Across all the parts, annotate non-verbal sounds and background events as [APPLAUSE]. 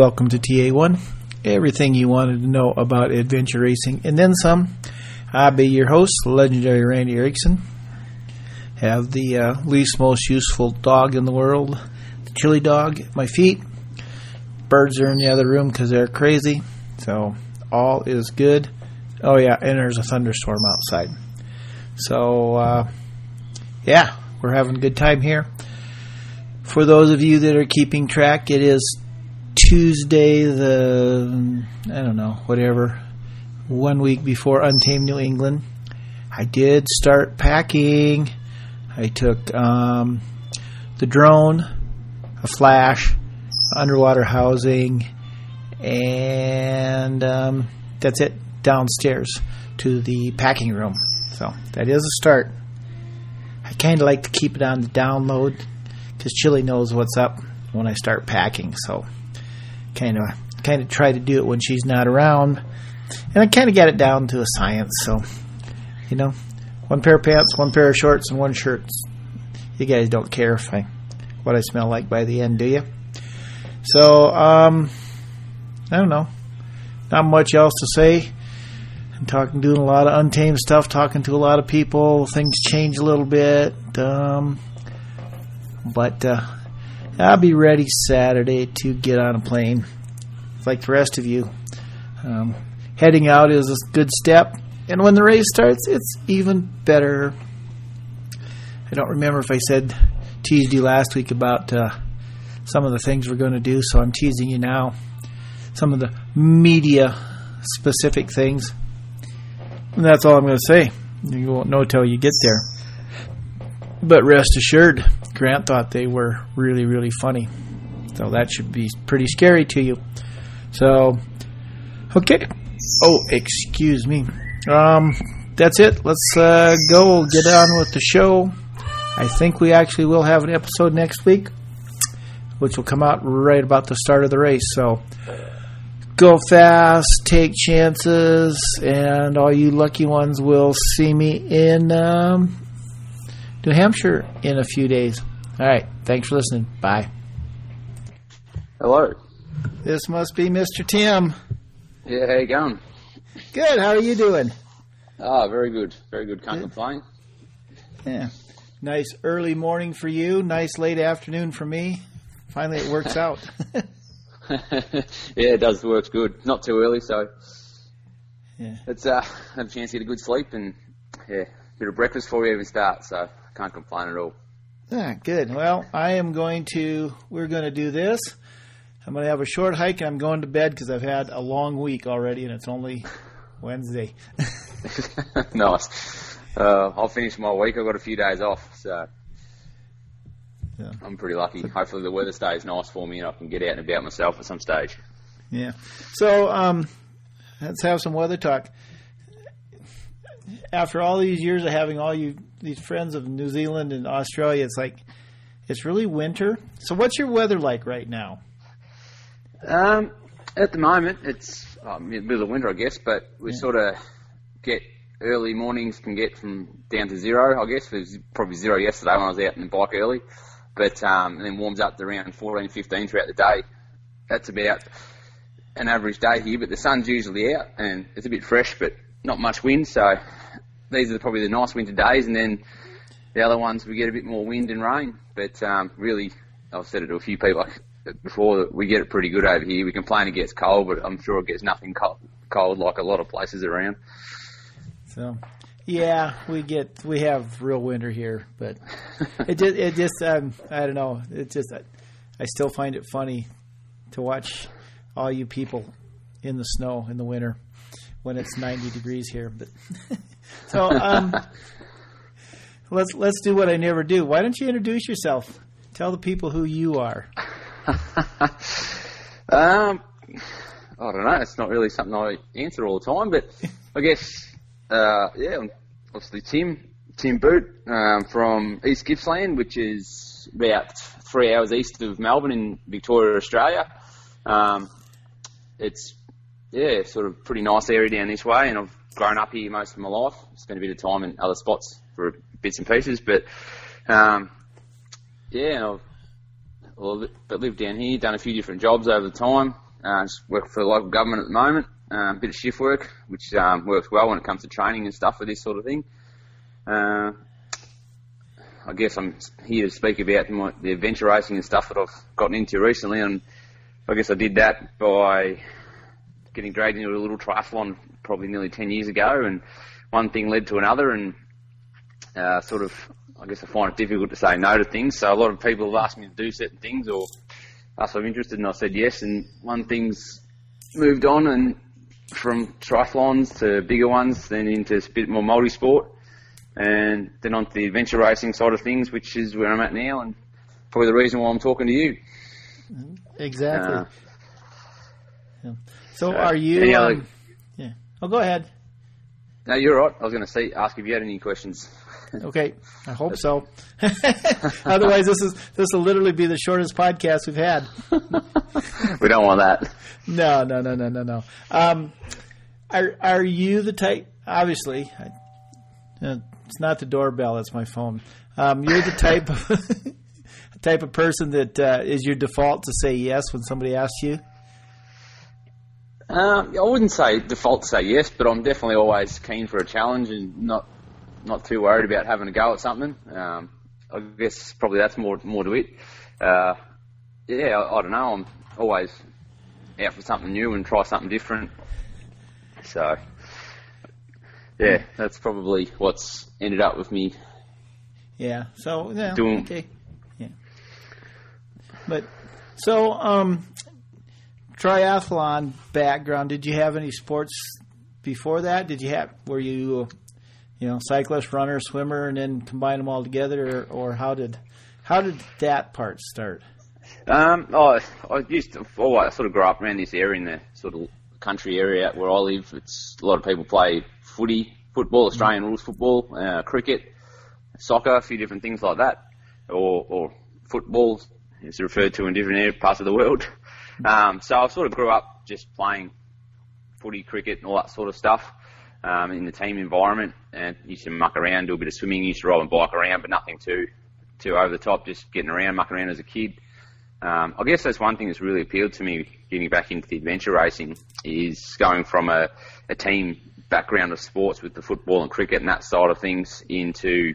Welcome to TA1. Everything you wanted to know about adventure racing and then some. I'll be your host, legendary Randy Erickson. Have the uh, least most useful dog in the world, the chili dog, at my feet. Birds are in the other room because they're crazy. So all is good. Oh yeah, and there's a thunderstorm outside. So uh, yeah, we're having a good time here. For those of you that are keeping track, it is Tuesday, the I don't know, whatever, one week before Untamed New England. I did start packing. I took um, the drone, a flash, underwater housing, and um, that's it downstairs to the packing room. So that is a start. I kind of like to keep it on the download because Chili knows what's up when I start packing. So kind of kind of try to do it when she's not around, and I kind of get it down to a science. So you know, one pair of pants, one pair of shorts, and one shirt. You guys don't care if I what I smell like by the end, do you? So um, I don't know. Not much else to say. I'm talking, doing a lot of untamed stuff, talking to a lot of people. Things change a little bit. Um, but uh, I'll be ready Saturday to get on a plane, like the rest of you. Um, heading out is a good step, and when the race starts, it's even better. I don't remember if I said teased you last week about uh, some of the things we're going to do, so I'm teasing you now. Some of the media specific things. And that's all I'm going to say. You won't know till you get there. But rest assured, Grant thought they were really, really funny. So that should be pretty scary to you. So, okay. Oh, excuse me. Um, that's it. Let's uh, go get on with the show. I think we actually will have an episode next week, which will come out right about the start of the race. So, go fast, take chances, and all you lucky ones will see me in um, New Hampshire in a few days. All right. Thanks for listening. Bye. Hello. This must be Mr. Tim. Yeah, how you going? Good. How are you doing? Ah, very good. Very good. Can't complain. Yeah. Nice early morning for you. Nice late afternoon for me. Finally, it works [LAUGHS] out. yeah, it does. Works good. Not too early, so yeah. it's uh, have a chance to get a good sleep and yeah, bit of breakfast before we even start. So can't complain at all. Ah, good. Well, I am going to. We're going to do this. I'm going to have a short hike, and I'm going to bed because I've had a long week already, and it's only [LAUGHS] Wednesday. [LAUGHS] nice. Uh, I'll finish my week. I've got a few days off, so Yeah. I'm pretty lucky. Hopefully the weather stays nice for me and I can get out and about myself at some stage. Yeah. So um, let's have some weather talk. After all these years of having all you these friends of New Zealand and Australia, it's like it's really winter. So what's your weather like right now? Um, at the moment, it's a bit of winter, I guess, but we sort of get early mornings can get from down to zero, I guess. It was probably zero yesterday when I was out in the bike early, but um, and then warms up to around 14, 15 throughout the day. That's about an average day here, but the sun's usually out and it's a bit fresh, but not much wind. So these are probably the nice winter days, and then the other ones we get a bit more wind and rain. But um, really, I've said it to a few people before that we get it pretty good over here. We complain it gets cold, but I'm sure it gets nothing cold, cold like a lot of places around. So, yeah, we get we have real winter here, but it just it just um, I don't know. It just I, still find it funny to watch all you people in the snow in the winter when it's 90 degrees here. But [LAUGHS] so um, [LAUGHS] let's let's do what I never do. Why don't you introduce yourself? Tell the people who you are. [LAUGHS] um, I don't know. It's not really something I answer all the time, but I guess, uh, yeah, I'm obviously Tim, Tim Boot, um, from East Gippsland, which is about three hours east of Melbourne in Victoria, Australia. Um, it's, yeah, sort of pretty nice area down this way, and I've grown up here most of my life. Spent a bit of time in other spots for bits and pieces, but, um, yeah, I've but lived down here, done a few different jobs over the time. Uh, just work for the local government at the moment. Uh, a bit of shift work, which um, works well when it comes to training and stuff for this sort of thing. Uh, I guess I'm here to speak about the adventure racing and stuff that I've gotten into recently, and I guess I did that by getting dragged into a little triathlon probably nearly 10 years ago, and one thing led to another, and uh, sort of, I guess I find it difficult to say no to things. So a lot of people have asked me to do certain things or asked if I'm interested, and I said yes. And one thing's moved on, and from triathlons to bigger ones, then into a bit more multi-sport, and then onto the adventure racing side of things, which is where I'm at now, and probably the reason why I'm talking to you. Exactly. Uh, yeah. So, are you? Um, yeah. Oh, go ahead. No, you're right. I was going to say, ask if you had any questions. [LAUGHS] okay, I hope so. [LAUGHS] Otherwise, this is this will literally be the shortest podcast we've had. [LAUGHS] we don't want that. No, no, no, no, no, no. Um, are are you the type? Obviously, I, uh, it's not the doorbell. It's my phone. Um, you're the type of type of person that uh, is your default to say yes when somebody asks you. Um, I wouldn't say default to say yes, but I'm definitely always keen for a challenge and not not too worried about having a go at something. Um, I guess probably that's more more to it. Uh, yeah, I, I, don't know. I'm always out for something new and try something different. So, yeah, that's probably what's ended up with me. Yeah. So yeah. Doing okay. Yeah. But so um, triathlon background. Did you have any sports before that? Did you have? Were you, you know, cyclist, runner, swimmer, and then combine them all together, or, or how did how did that part start? Um, oh, I used to. Oh, I sort of grew up around this area in the sort of country area where I live. It's a lot of people play footy, football, Australian rules football, uh, cricket, soccer, a few different things like that, or, or football. It's referred to in different parts of the world. [LAUGHS] Um, so I sort of grew up just playing footy, cricket, and all that sort of stuff um, in the team environment, and used to muck around, do a bit of swimming, used to ride and bike around, but nothing too too over the top. Just getting around, mucking around as a kid. Um, I guess that's one thing that's really appealed to me getting back into the adventure racing is going from a, a team background of sports with the football and cricket and that side of things into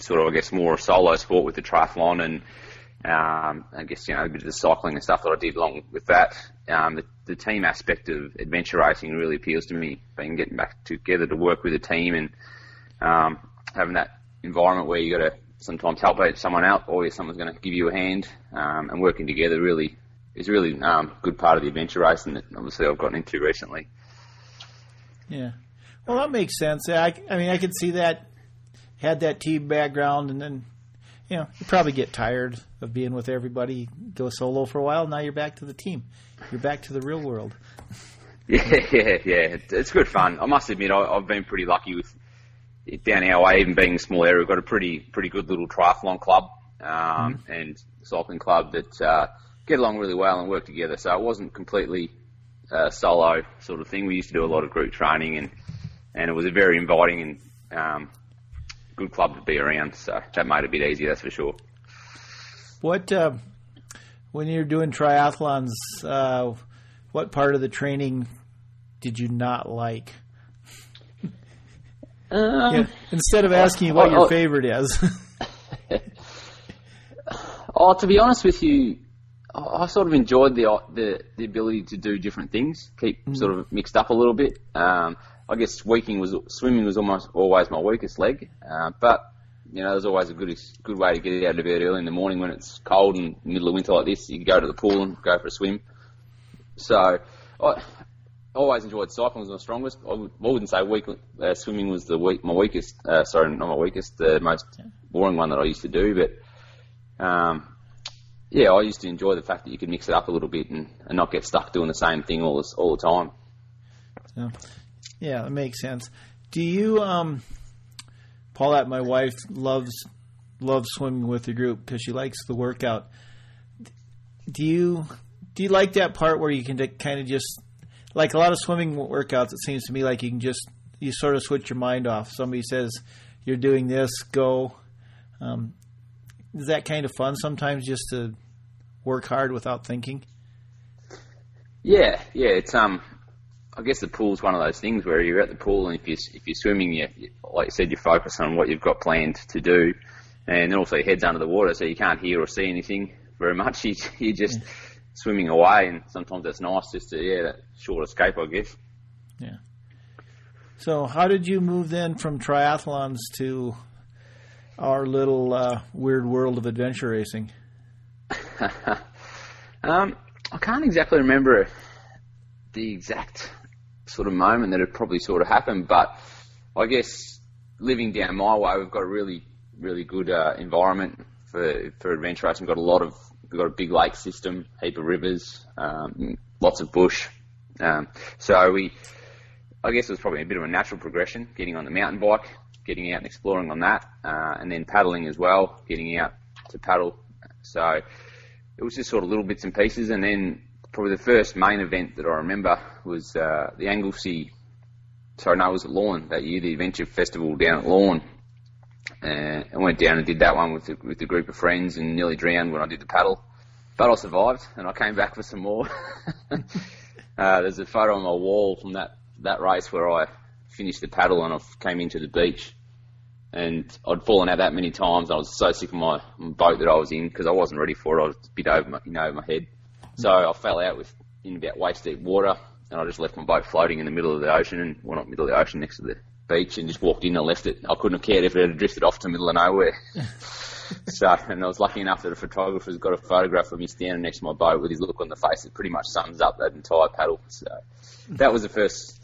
sort of, I guess, more a solo sport with the triathlon and um, I guess, you know, a bit of the cycling and stuff that I did along with that. Um, the, the team aspect of adventure racing really appeals to me, being getting back together to work with a team and um, having that environment where you got to sometimes help out someone out or someone's going to give you a hand um, and working together really is a really um, good part of the adventure racing that obviously I've gotten into recently. Yeah. Well, that makes sense. I, I mean, I could see that had that team background and then you know, you probably get tired of being with everybody, go solo for a while. Now you're back to the team. You're back to the real world. [LAUGHS] Yeah, yeah, yeah. It's good fun. I must admit, I, have been pretty lucky with down our way, even being a small area. We've got a pretty, pretty good little triathlon club um, mm and cycling club that uh, get along really well and work together. So it wasn't completely uh, solo sort of thing. We used to do a lot of group training, and and it was a very inviting and um, good club to be around. So that made it a bit easier, that's for sure. What uh, when you're doing triathlons? Uh, what part of the training did you not like? [LAUGHS] Um, yeah, instead of asking you what your favorite is. [LAUGHS] oh, to be honest with you, I sort of enjoyed the the, the ability to do different things, keep mm-hmm. sort of mixed up a little bit. Um, I guess was swimming was almost always my weakest leg, uh, but you know there's always a good good way to get out of bed early in the morning when it's cold and middle of winter like this. You can go to the pool and go for a swim. So I always enjoyed cycling was my strongest. I, would, not say weak, uh, swimming was the weak, my weakest. Uh, sorry, not my weakest, the most boring one that I used to do. But um, yeah, I used to enjoy the fact that you could mix it up a little bit and, and not get stuck doing the same thing all this, all the time. Yeah. Yeah, that makes sense. Do you, um, Paulette, my wife, loves loves swimming with the group because she likes the workout. Do you do you like that part where you can kind of just like a lot of swimming workouts? It seems to me like you can just you sort of switch your mind off. Somebody says you're doing this, go. Um, is that kind of fun sometimes just to work hard without thinking? Yeah, yeah. It's um, I guess the pool's one of those things where you're at the pool and if you if you're swimming, you, like you said, you focus on what you've got planned to do, and then also your head's under the water, so you can't hear or see anything very much. [LAUGHS] You, you're just yeah. swimming away, and sometimes that's nice just to yeah, that short escape, I guess. Yeah. So, how did you move then from triathlons to our little uh, weird world of adventure racing? [LAUGHS] um, I can't exactly remember the exact sort of moment that it probably sort of happened, but I guess living down my way, we've got a really, really good uh, environment for for adventure racing. We've got a lot of we've got a big lake system, heap of rivers, um, lots of bush. Um, so we, I guess it was probably a bit of a natural progression, getting on the mountain bike, getting out and exploring on that, uh, and then paddling as well, getting out to paddle. So it was just sort of little bits and pieces, and then probably the first main event that I remember was uh, the Anglesea. Sorry, no, it was at Lorne that year, the Adventure Festival down at Lorne. Uh, I went down and did that one with a, with a group of friends and nearly drowned when I did the paddle. But I survived, and I came back for some more. [LAUGHS] uh, there's a photo on my wall from that, that race where I finished the paddle and I came into the beach. And I'd fallen out that many times. I was so sick of my boat that I was in because I wasn't ready for it. I was a bit over my, you know, my head. So I fell out with in about waist deep water, and I just left my boat floating in the middle of the ocean, and well, not middle of the ocean, next to the beach, and just walked in and left it. I couldn't have cared if it had drifted off to the middle of nowhere. [LAUGHS] so, and I was lucky enough that a photographer's got a photograph of me standing next to my boat with his look on the face that pretty much sums up that entire paddle. So that was the first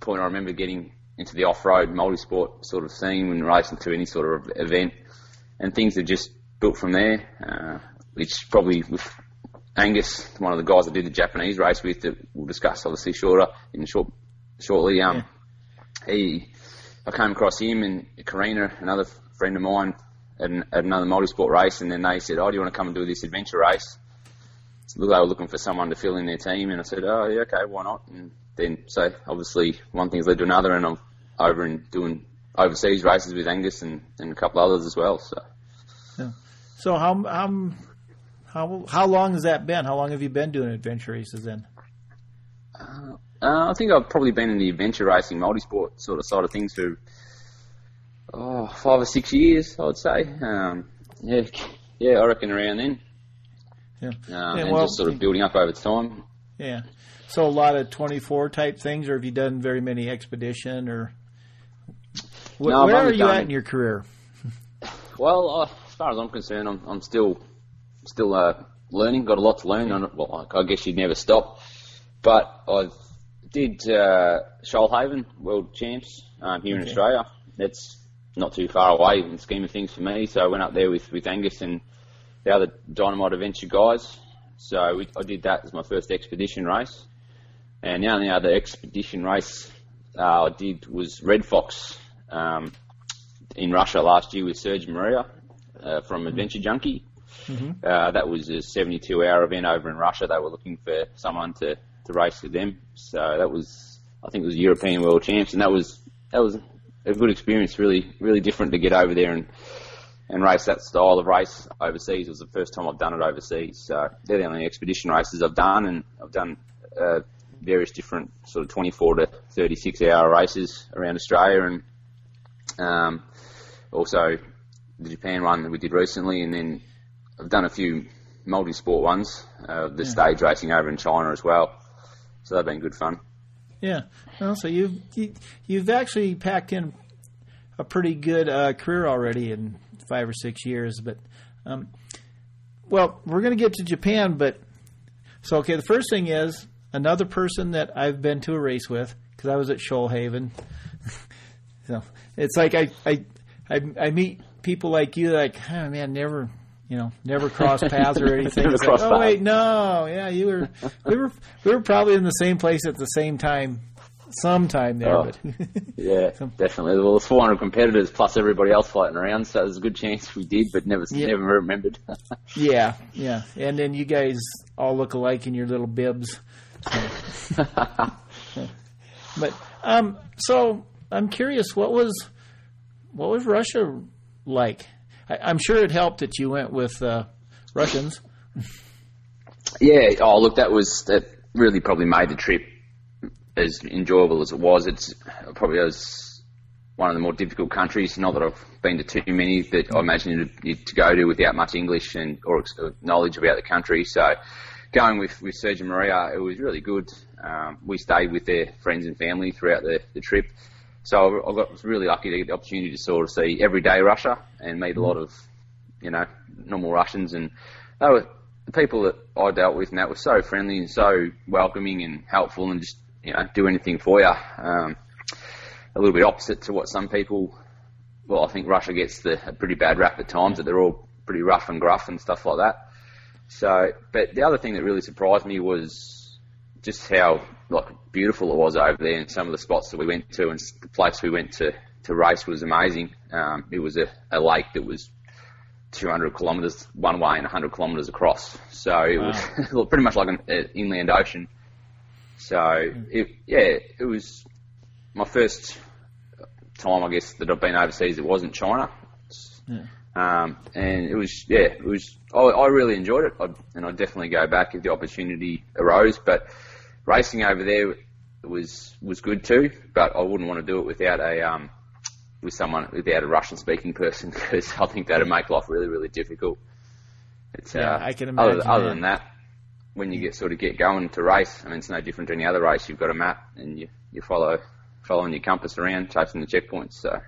point I remember getting into the off-road multi-sport sort of scene when racing to any sort of event, and things have just built from there. Uh, which probably with Angus, one of the guys I did the Japanese race with, that we'll discuss obviously shorter in short shortly. Um, yeah. he, I came across him and Karina, another friend of mine, at, an, at another multi-sport race, and then they said, "Oh, do you want to come and do this adventure race?" So they were looking for someone to fill in their team, and I said, "Oh, yeah, okay, why not?" And then so obviously one thing's led to another, and I'm over and doing overseas races with Angus and, and a couple others as well. So. Yeah. So how how how how long has that been? How long have you been doing adventure races then? Uh, uh, I think I've probably been in the adventure racing, multi-sport sort of side of things for oh, five or six years, I would say. Um, yeah, yeah, I reckon around then. Yeah, uh, yeah and well, just sort of building up over time. Yeah. So a lot of twenty-four type things, or have you done very many expedition, or wh- no, where are you done, at in your career? [LAUGHS] Well, uh, as far as I'm concerned, I'm, I'm still still uh, learning. Got a lot to learn. On, it well, I guess you'd never stop. But I did uh, Shoalhaven World Champs um, here okay. in Australia. That's not too far away in the scheme of things for me. So I went up there with, with Angus and the other Dynamite Adventure guys. So we, I did that as my first expedition race. And the only other expedition race uh, I did was Red Fox um, in Russia last year with Serge Maria uh, from Adventure Junkie. Mm-hmm. Uh, that was a 72 hour event over in Russia. They were looking for someone to, to race with them. So that was, I think it was European World Champs, and that was that was a good experience. Really, really different to get over there and and race that style of race overseas. It was the first time I've done it overseas. So they're the only expedition races I've done, and I've done uh, various different sort of 24 to 36 hour races around Australia, and um, also the Japan one that we did recently, and then I've done a few multi-sport ones, uh, the yeah. stage racing over in China as well. So they've been good fun. Yeah. Well, so you've you, have you have actually packed in a pretty good uh, career already in five or six years. But um, well, we're going to get to Japan, but so okay. The first thing is another person that I've been to a race with because I was at Shoalhaven. [LAUGHS] so it's like I, I I I meet people like you, like oh man, never you know, never crossed paths or anything. [LAUGHS] like, oh wait, no, yeah, you were, we were, we were probably in the same place at the same time, sometime there. Oh, but [LAUGHS] yeah, definitely. Well, there's 400 competitors plus everybody else fighting around, so there's a good chance we did, but never, yeah. never remembered. [LAUGHS] yeah, yeah, and then you guys all look alike in your little bibs. So. but um, so I'm curious, what was, what was Russia like? I, am sure it helped that you went with uh, Russians. yeah. Oh, look, that was that. really probably made the trip as enjoyable as it was. It's probably was one of the more difficult countries. Not that I've been to too many that I imagine you to go to without much English and or knowledge about the country. So going with with Sergio Maria, it was really good. Um, we stayed with their friends and family throughout the, the trip. So I got was really lucky to get the opportunity to sort of see everyday Russia and meet a lot of, you know, normal Russians and they were the people that I dealt with and that were so friendly and so welcoming and helpful and just you know do anything for you. Um, a little bit opposite to what some people. Well, I think Russia gets the a pretty bad rap at times that they're all pretty rough and gruff and stuff like that. So, but the other thing that really surprised me was just how like beautiful it was over there, and some of the spots that we went to, and the place we went to to race was amazing. Um, it was a, a lake that was 200 kilometres one way and 100 kilometres across. So it wow. [LAUGHS] was pretty much like an inland ocean. So it, yeah, it was my first time, I guess, that I've been overseas. It wasn't China. Yeah. Um, and it was, yeah, it was, I, I really enjoyed it. I'd, and I'd definitely go back if the opportunity arose. But racing over there was, was good too. But I wouldn't want to do it without a, um, with someone without a Russian speaking person [LAUGHS] because I think that'd make life really really difficult. It's, yeah, uh, I can imagine. Other, other than that, when you get sort of get going to race, I mean it's no different to any other race. You've got a map and you you follow following your compass around, chasing the checkpoints. So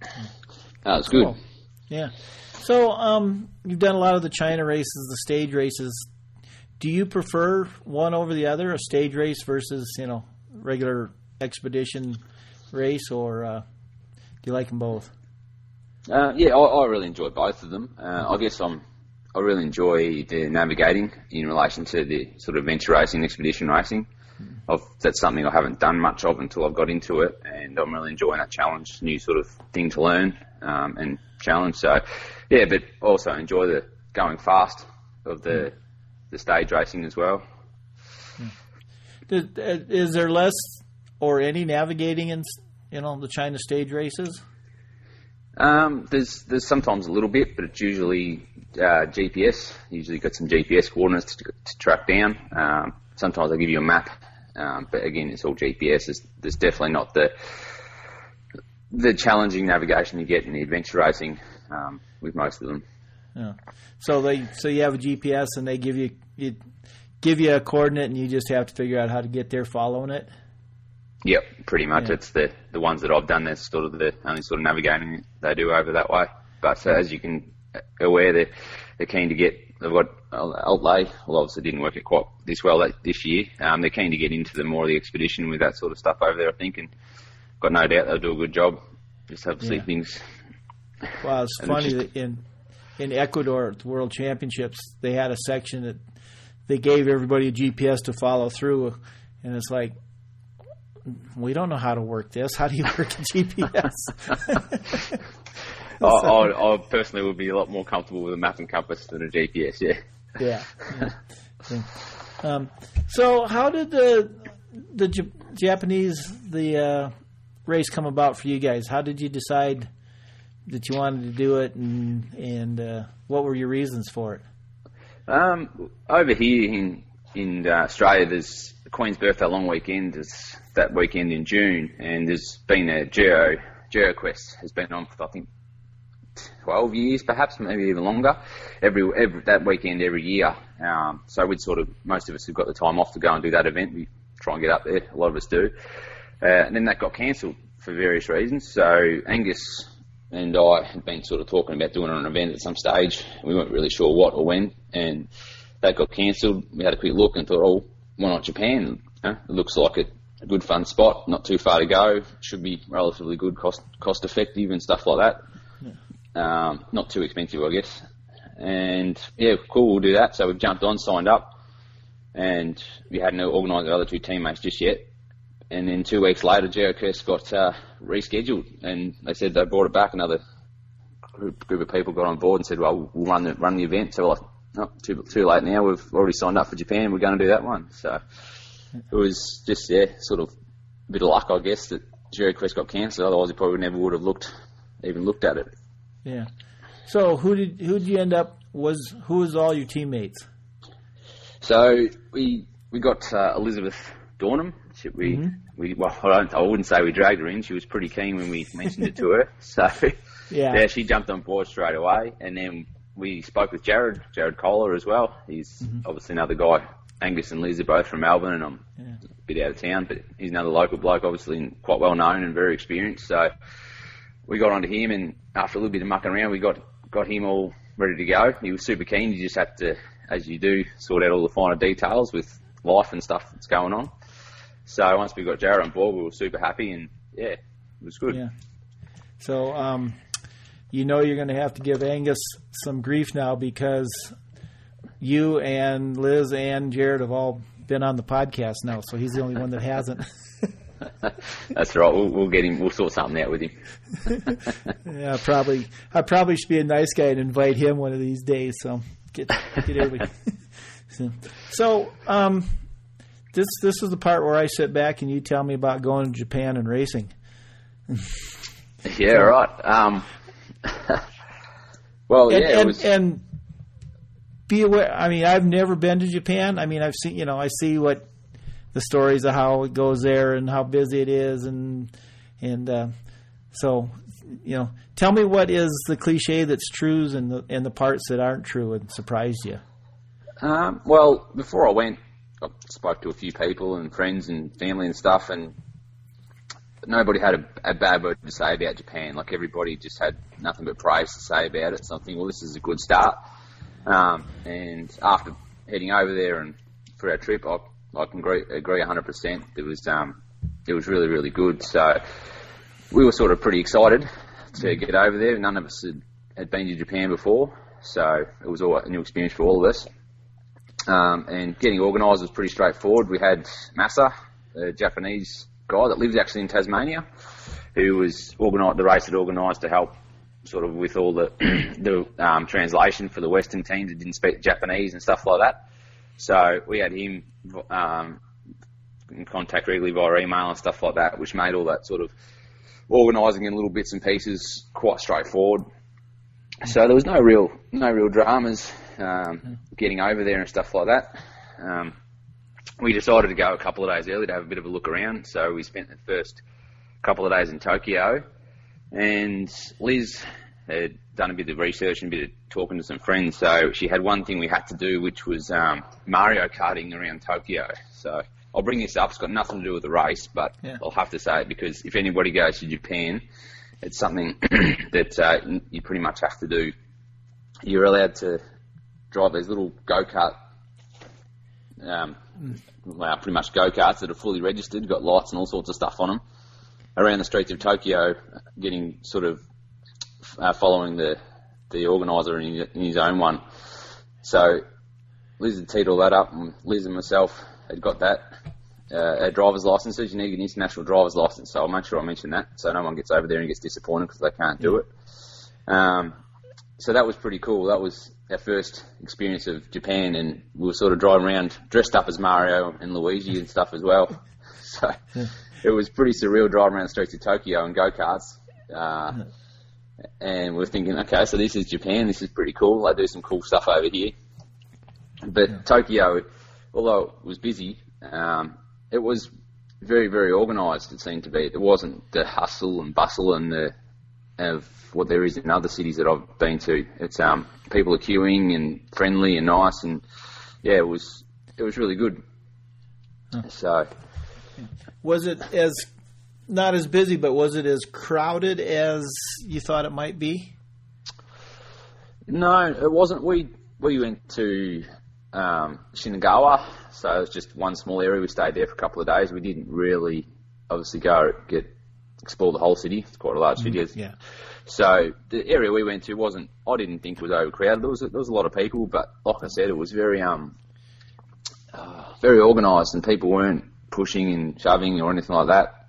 that was cool. good. Yeah. So um, you've done a lot of the China races, the stage races. Do you prefer one over the other, a stage race versus you know regular expedition race, or uh, do you like them both? Uh, yeah, I, I, really enjoy both of them. Uh, I guess I'm I really enjoy the navigating in relation to the sort of venture racing, expedition racing. I've, that's something I haven't done much of until I've got into it, and I'm really enjoying that challenge, new sort of thing to learn um, and challenge. So, yeah, but also enjoy the going fast of the the stage racing as well. Uh, is there less or any navigating in you know, the China stage races? Um, there's there's sometimes a little bit, but it's usually uh, GPS. Usually got some GPS coordinates to, to track down. Um, sometimes they give you a map, um, but again, it's all GPS. There's, there's, definitely not the the challenging navigation you get in the adventure racing um, with most of them. Yeah. So they so you have a GPS and they give you you give you a coordinate and you just have to figure out how to get there following it. Yep, pretty much. Yeah. It's the the ones that I've done. That's sort of the only sort of navigating they do over that way. But uh, as you can aware, they're they're keen to get. They've got outlay. Well, obviously didn't work it quite this well this year. Um, they're keen to get into the more of the expedition with that sort of stuff over there. I think, and got no doubt they'll do a good job. Just have to yeah. see things. Well, it's [LAUGHS] funny that in in Ecuador at the World Championships, they had a section that they gave everybody a GPS to follow through, and it's like we don't know how to work this. How do you work a GPS? [LAUGHS] I, [LAUGHS] I, I, personally would be a lot more comfortable with a map and compass than a GPS. Yeah. Yeah. yeah. Um, so, how did the the J- Japanese the uh, race come about for you guys? How did you decide that you wanted to do it, and and uh, what were your reasons for it? Um, over here in in uh, Australia, there's Queen's Birthday long weekend is that weekend in June, and there's been a Geo GeoQuest has been on for I think 12 years, perhaps maybe even longer. Every, every that weekend every year. Um, so we'd sort of most of us have got the time off to go and do that event. We try and get up there. A lot of us do. Uh, and then that got cancelled for various reasons. So Angus and I had been sort of talking about doing an event at some stage. We weren't really sure what or when, and that got cancelled. We had a quick look and thought, oh, why not Japan? it looks like a, a, good fun spot, not too far to go. Should be relatively good, cost cost effective and stuff like that. Yeah. Um, not too expensive, I guess. And yeah, cool, we'll do that. So we've jumped on, signed up, and we hadn't organised the other two teammates just yet. And then two weeks later, GeoQuest got uh, rescheduled, and they said they brought it back. Another group, group of people got on board and said, "Well, we'll run the run the event." So we're like, "No, too too late now. We've already signed up for Japan. We're going to do that one." So it was just yeah, sort of a bit of luck, I guess, that GeoQuest got cancelled. Otherwise, he probably never would have looked even looked at it. Yeah. So who did who did you end up was who was all your teammates? So we we got uh, Elizabeth Dornham. We mm-hmm. we well, I, don't, I wouldn't say we dragged her in. She was pretty keen when we mentioned it to her. [LAUGHS] So yeah. yeah, she jumped on board straight away, and then we spoke with Jared, Jared Kohler as well. He's mm-hmm. obviously another guy. Angus and Liz are both from Melbourne, and I'm yeah. a bit out of town, but he's another local bloke, obviously, and quite well known and very experienced. So we got onto him, and after a little bit of mucking around, we got got him all ready to go. He was super keen. You just have to, as you do, sort out all the finer details with life and stuff that's going on. So once we got Jared on board, we were super happy, and yeah, it was good. Yeah. So um, you know you're going to have to give Angus some grief now because you and Liz and Jared have all been on the podcast now, so he's the only one that hasn't. [LAUGHS] That's right. We'll, we'll, get him. We'll sort something out with him. [LAUGHS] yeah, probably. I probably should be a nice guy and invite him one of these days. So get get everybody. so, [LAUGHS] so um, this this is the part where I sit back and you tell me about going to Japan and racing. [LAUGHS] yeah, so, right. Um, [LAUGHS] well, and, yeah, and, was... and be aware. I mean, I've never been to Japan. I mean, I've seen, you know, I see what the stories of how it goes there and how busy it is, and and uh, so, you know, tell me what is the cliche that's true and the and the parts that aren't true and surprised you. Um, well, before I went, I spoke to a few people and friends and family and stuff, and nobody had a, a, bad word to say about Japan. Like everybody just had nothing but praise to say about it. So I think, well, this is a good start. Um, and after heading over there and for our trip, I, I can agree, agree 100%. It was um, it was really really good. So we were sort of pretty excited to get over there. None of us had, had been to Japan before, so it was all a new experience for all of us. Um, and getting organised was pretty straightforward. We had Masa, a Japanese guy that lives actually in Tasmania, who was organised. The race had organised to help sort of with all the [CLEARS THROAT] the um, translation for the Western teams that didn't speak Japanese and stuff like that. So we had him um, in contact regularly via email and stuff like that, which made all that sort of organising in little bits and pieces quite straightforward. So there was no real no real dramas um, getting over there and stuff like that. Um, we decided to go a couple of days early to have a bit of a look around. So we spent the first couple of days in Tokyo, and Liz had done a bit of research and a bit of talking to some friends. So she had one thing we had to do, which was um, Mario karting around Tokyo. So I'll bring this up. It's got nothing to do with the race, but yeah. I'll have to say it because if anybody goes to Japan, it's something [CLEARS THROAT] that uh, you pretty much have to do. You're allowed to drive these little go kart, um, well, pretty much go karts that are fully registered, got lights and all sorts of stuff on them, around the streets of Tokyo, getting sort of uh, following the the organizer in, in his own one. So Liz had teed all that up, and Liz and myself had got that. Uh, our driver's licenses, you need an international driver's license, so I'll make sure I mention that so no one gets over there and gets disappointed because they can't do it. Um, so that was pretty cool. That was our first experience of Japan, and we were sort of driving around dressed up as Mario and Luigi and stuff as well. [LAUGHS] [LAUGHS] So yeah. it was pretty surreal driving around the streets of Tokyo in go karts. Uh, and we are thinking, okay, so this is Japan. This is pretty cool. They do some cool stuff over here. But yeah. Tokyo, although it was busy, um, it was very, very organised. It seemed to be. There wasn't the hustle and bustle and the of what there is in other cities that I've been to. It's um, people are queuing and friendly and nice, and yeah, it was it was really good. Huh. So, was it as not as busy, but was it as crowded as you thought it might be? No, it wasn't. We we went to um, Shinagawa, so it was just one small area. We stayed there for a couple of days. We didn't really, obviously, go get explore the whole city. It's quite a large city. Mm, yeah. So the area we went to wasn't. I didn't think it was overcrowded. There was a, there was a lot of people, but like I said, it was very um uh, very organised, and people weren't pushing and shoving or anything like that.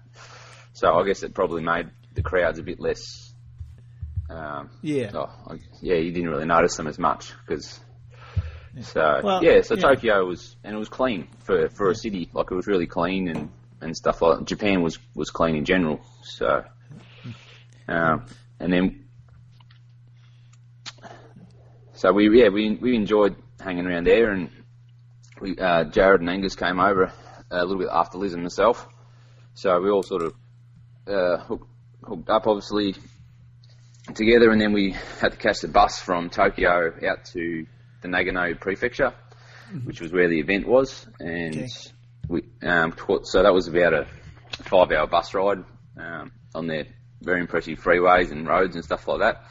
So I guess it probably made the crowds a bit less. Um, yeah. Oh, yeah, you didn't really notice them as much because. So well, yeah, so yeah. Tokyo was and it was clean for for a city. Like it was really clean and and stuff like. That. Japan was was clean in general. So. Um, and then. So we yeah we we enjoyed hanging around there and we, uh, Jared and Angus came over a little bit after Liz and myself. So we all sort of uh, hooked, hooked up, obviously, together, and then we had to catch the bus from Tokyo out to the Nagano Prefecture, which was where the event was, and Okay. We um, so that was about a five-hour bus ride um, on their very impressive freeways and roads and stuff like that.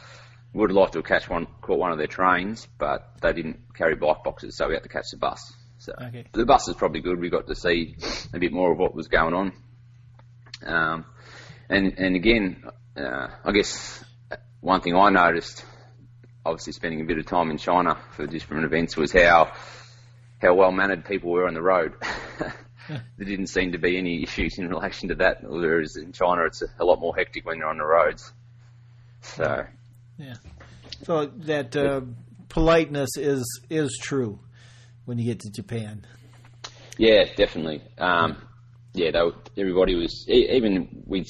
Would have liked to have catch one, caught one of their trains, but they didn't carry bike boxes, so we had to catch the bus. So Okay. the bus was probably good. We got to see a bit more of what was going on. Um, and and again, uh, I guess one thing I noticed, obviously spending a bit of time in China for different events, was how how well mannered people were on the road. [LAUGHS] [LAUGHS] there didn't seem to be any issues in relation to that, whereas in China it's a, lot more hectic when you're on the roads. So Yeah. So that uh, politeness is is true when you get to Japan. Yeah, definitely. Um, yeah, they, were- everybody was even we,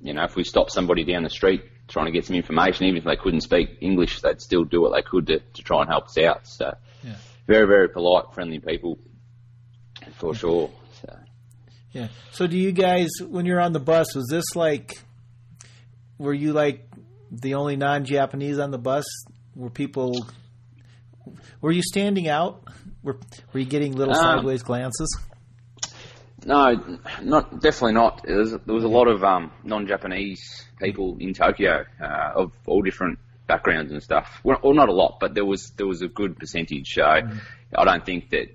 you know, if we stopped somebody down the street trying to get some information, even if they couldn't speak English, they'd still do what they could to, to try and help us out. So, Yeah. very, very polite, friendly people, for sure. So, Yeah. So do you guys, when you're on the bus, was this like, were you like the only non-Japanese on the bus? Were people, were you standing out? Were Were you getting little Um, sideways glances? no, not definitely not. There was, there was a lot of um, non-Japanese people in Tokyo uh, of all different backgrounds and stuff. Well, well, not a lot, but there was there was a good percentage. So I don't think that.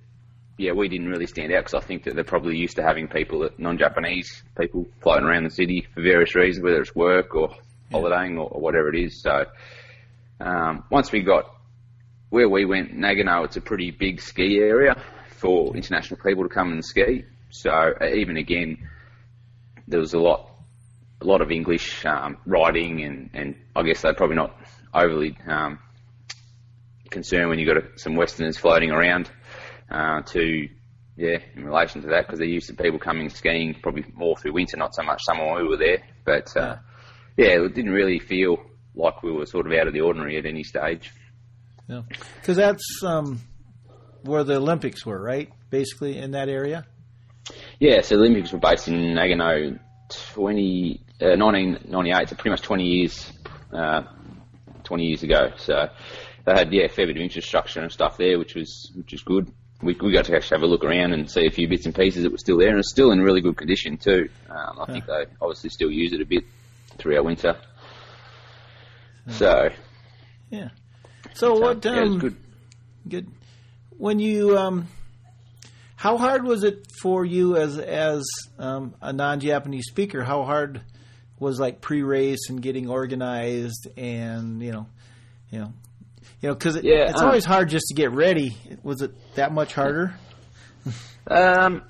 Yeah, we didn't really stand out because I think that they're probably used to having people, non-Japanese people, floating around the city for various reasons, whether it's work or holidaying or, or whatever it is. So um, once we got where we went, Nagano, it's a pretty big ski area for international people to come and ski. So uh, even again, there was a lot, a lot of English um, writing, and, and I guess they're probably not overly um, concerned when you have got some Westerners floating around. Uh, to yeah, in relation to that, because they're used to people coming skiing probably more through winter, not so much summer when we were there. But uh, yeah, it didn't really feel like we were sort of out of the ordinary at any stage. No, because that's um, where the Olympics were, right? Basically in that area. Yeah, so the Olympics were based in Nagano 20, uh, 1998, so pretty much 20 years, uh, 20 years ago. So they had, yeah, a fair bit of infrastructure and stuff there, which was, which was good. We, we got to actually have a look around and see a few bits and pieces that were still there, and it's still in really good condition too. Um, I think they obviously still use it a bit throughout winter. So, Yeah. So so, what? Um, yeah, good. Good. When you, um, how hard was it for you as as um, a non-Japanese speaker? How hard was like pre-race and getting organized and you know, you know, you know, because it, Yeah, it's uh, always hard just to get ready. Was it that much harder? Um,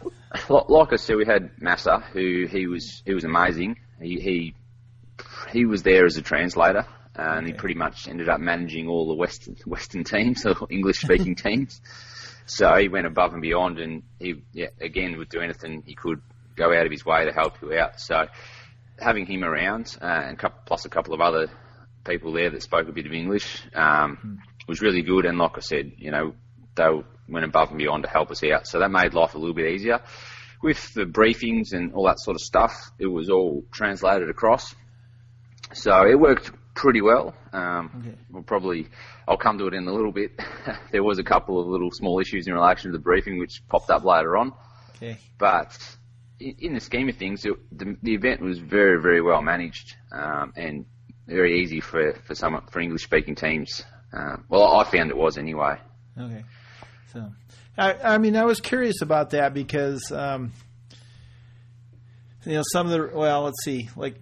like I said, we had Masa, who he was he was amazing. He he he was there as a translator, and he pretty much ended up managing all the Western [LAUGHS] Western teams, or English speaking [LAUGHS] teams. So he went above and beyond, and he yeah, again would do anything he could, go out of his way to help you out. So having him around, uh, and coup plus a couple of other people there that spoke a bit of English, um, was really good. And like I said, you know, they went above and beyond to help us out. So that made life a little bit easier. With the briefings and all that sort of stuff, it was all translated across. So it worked pretty well. Um, Okay. We'll probably, I'll come to it in a little bit. [LAUGHS] there was a couple of little small issues in relation to the briefing which popped up later on. Okay. But in, in the scheme of things, it, the, the event was very, very well managed um, and very easy for for some for English speaking teams. Um, well, I found it was anyway. Okay. So, I, I mean, I was curious about that because, um, you know, some of the, well, let's see, like,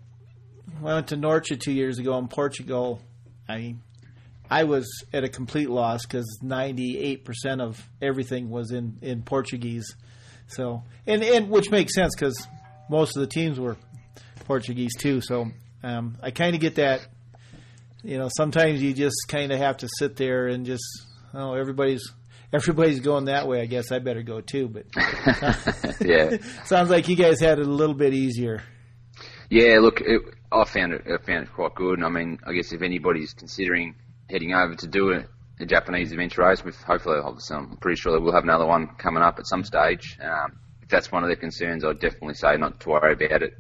when I went to Norcia two years ago in Portugal. I mean, I was at a complete loss because 98% of everything was in, in Portuguese. So, and, and which makes sense because most of the teams were Portuguese too. So, um, I kind of get that. You know, sometimes you just kind of have to sit there and just, oh, everybody's everybody's going that way. I guess I better go too. But [LAUGHS] yeah, [LAUGHS] sounds like you guys had it a little bit easier. yeah. Look, it, I found it. I found it quite good. And I mean, I guess if anybody's considering heading over to do a, a Japanese adventure race. With hopefully, obviously, I'm pretty sure that we'll have another one coming up at some stage. Um, if that's one of their concerns, I'd definitely say not to worry about it.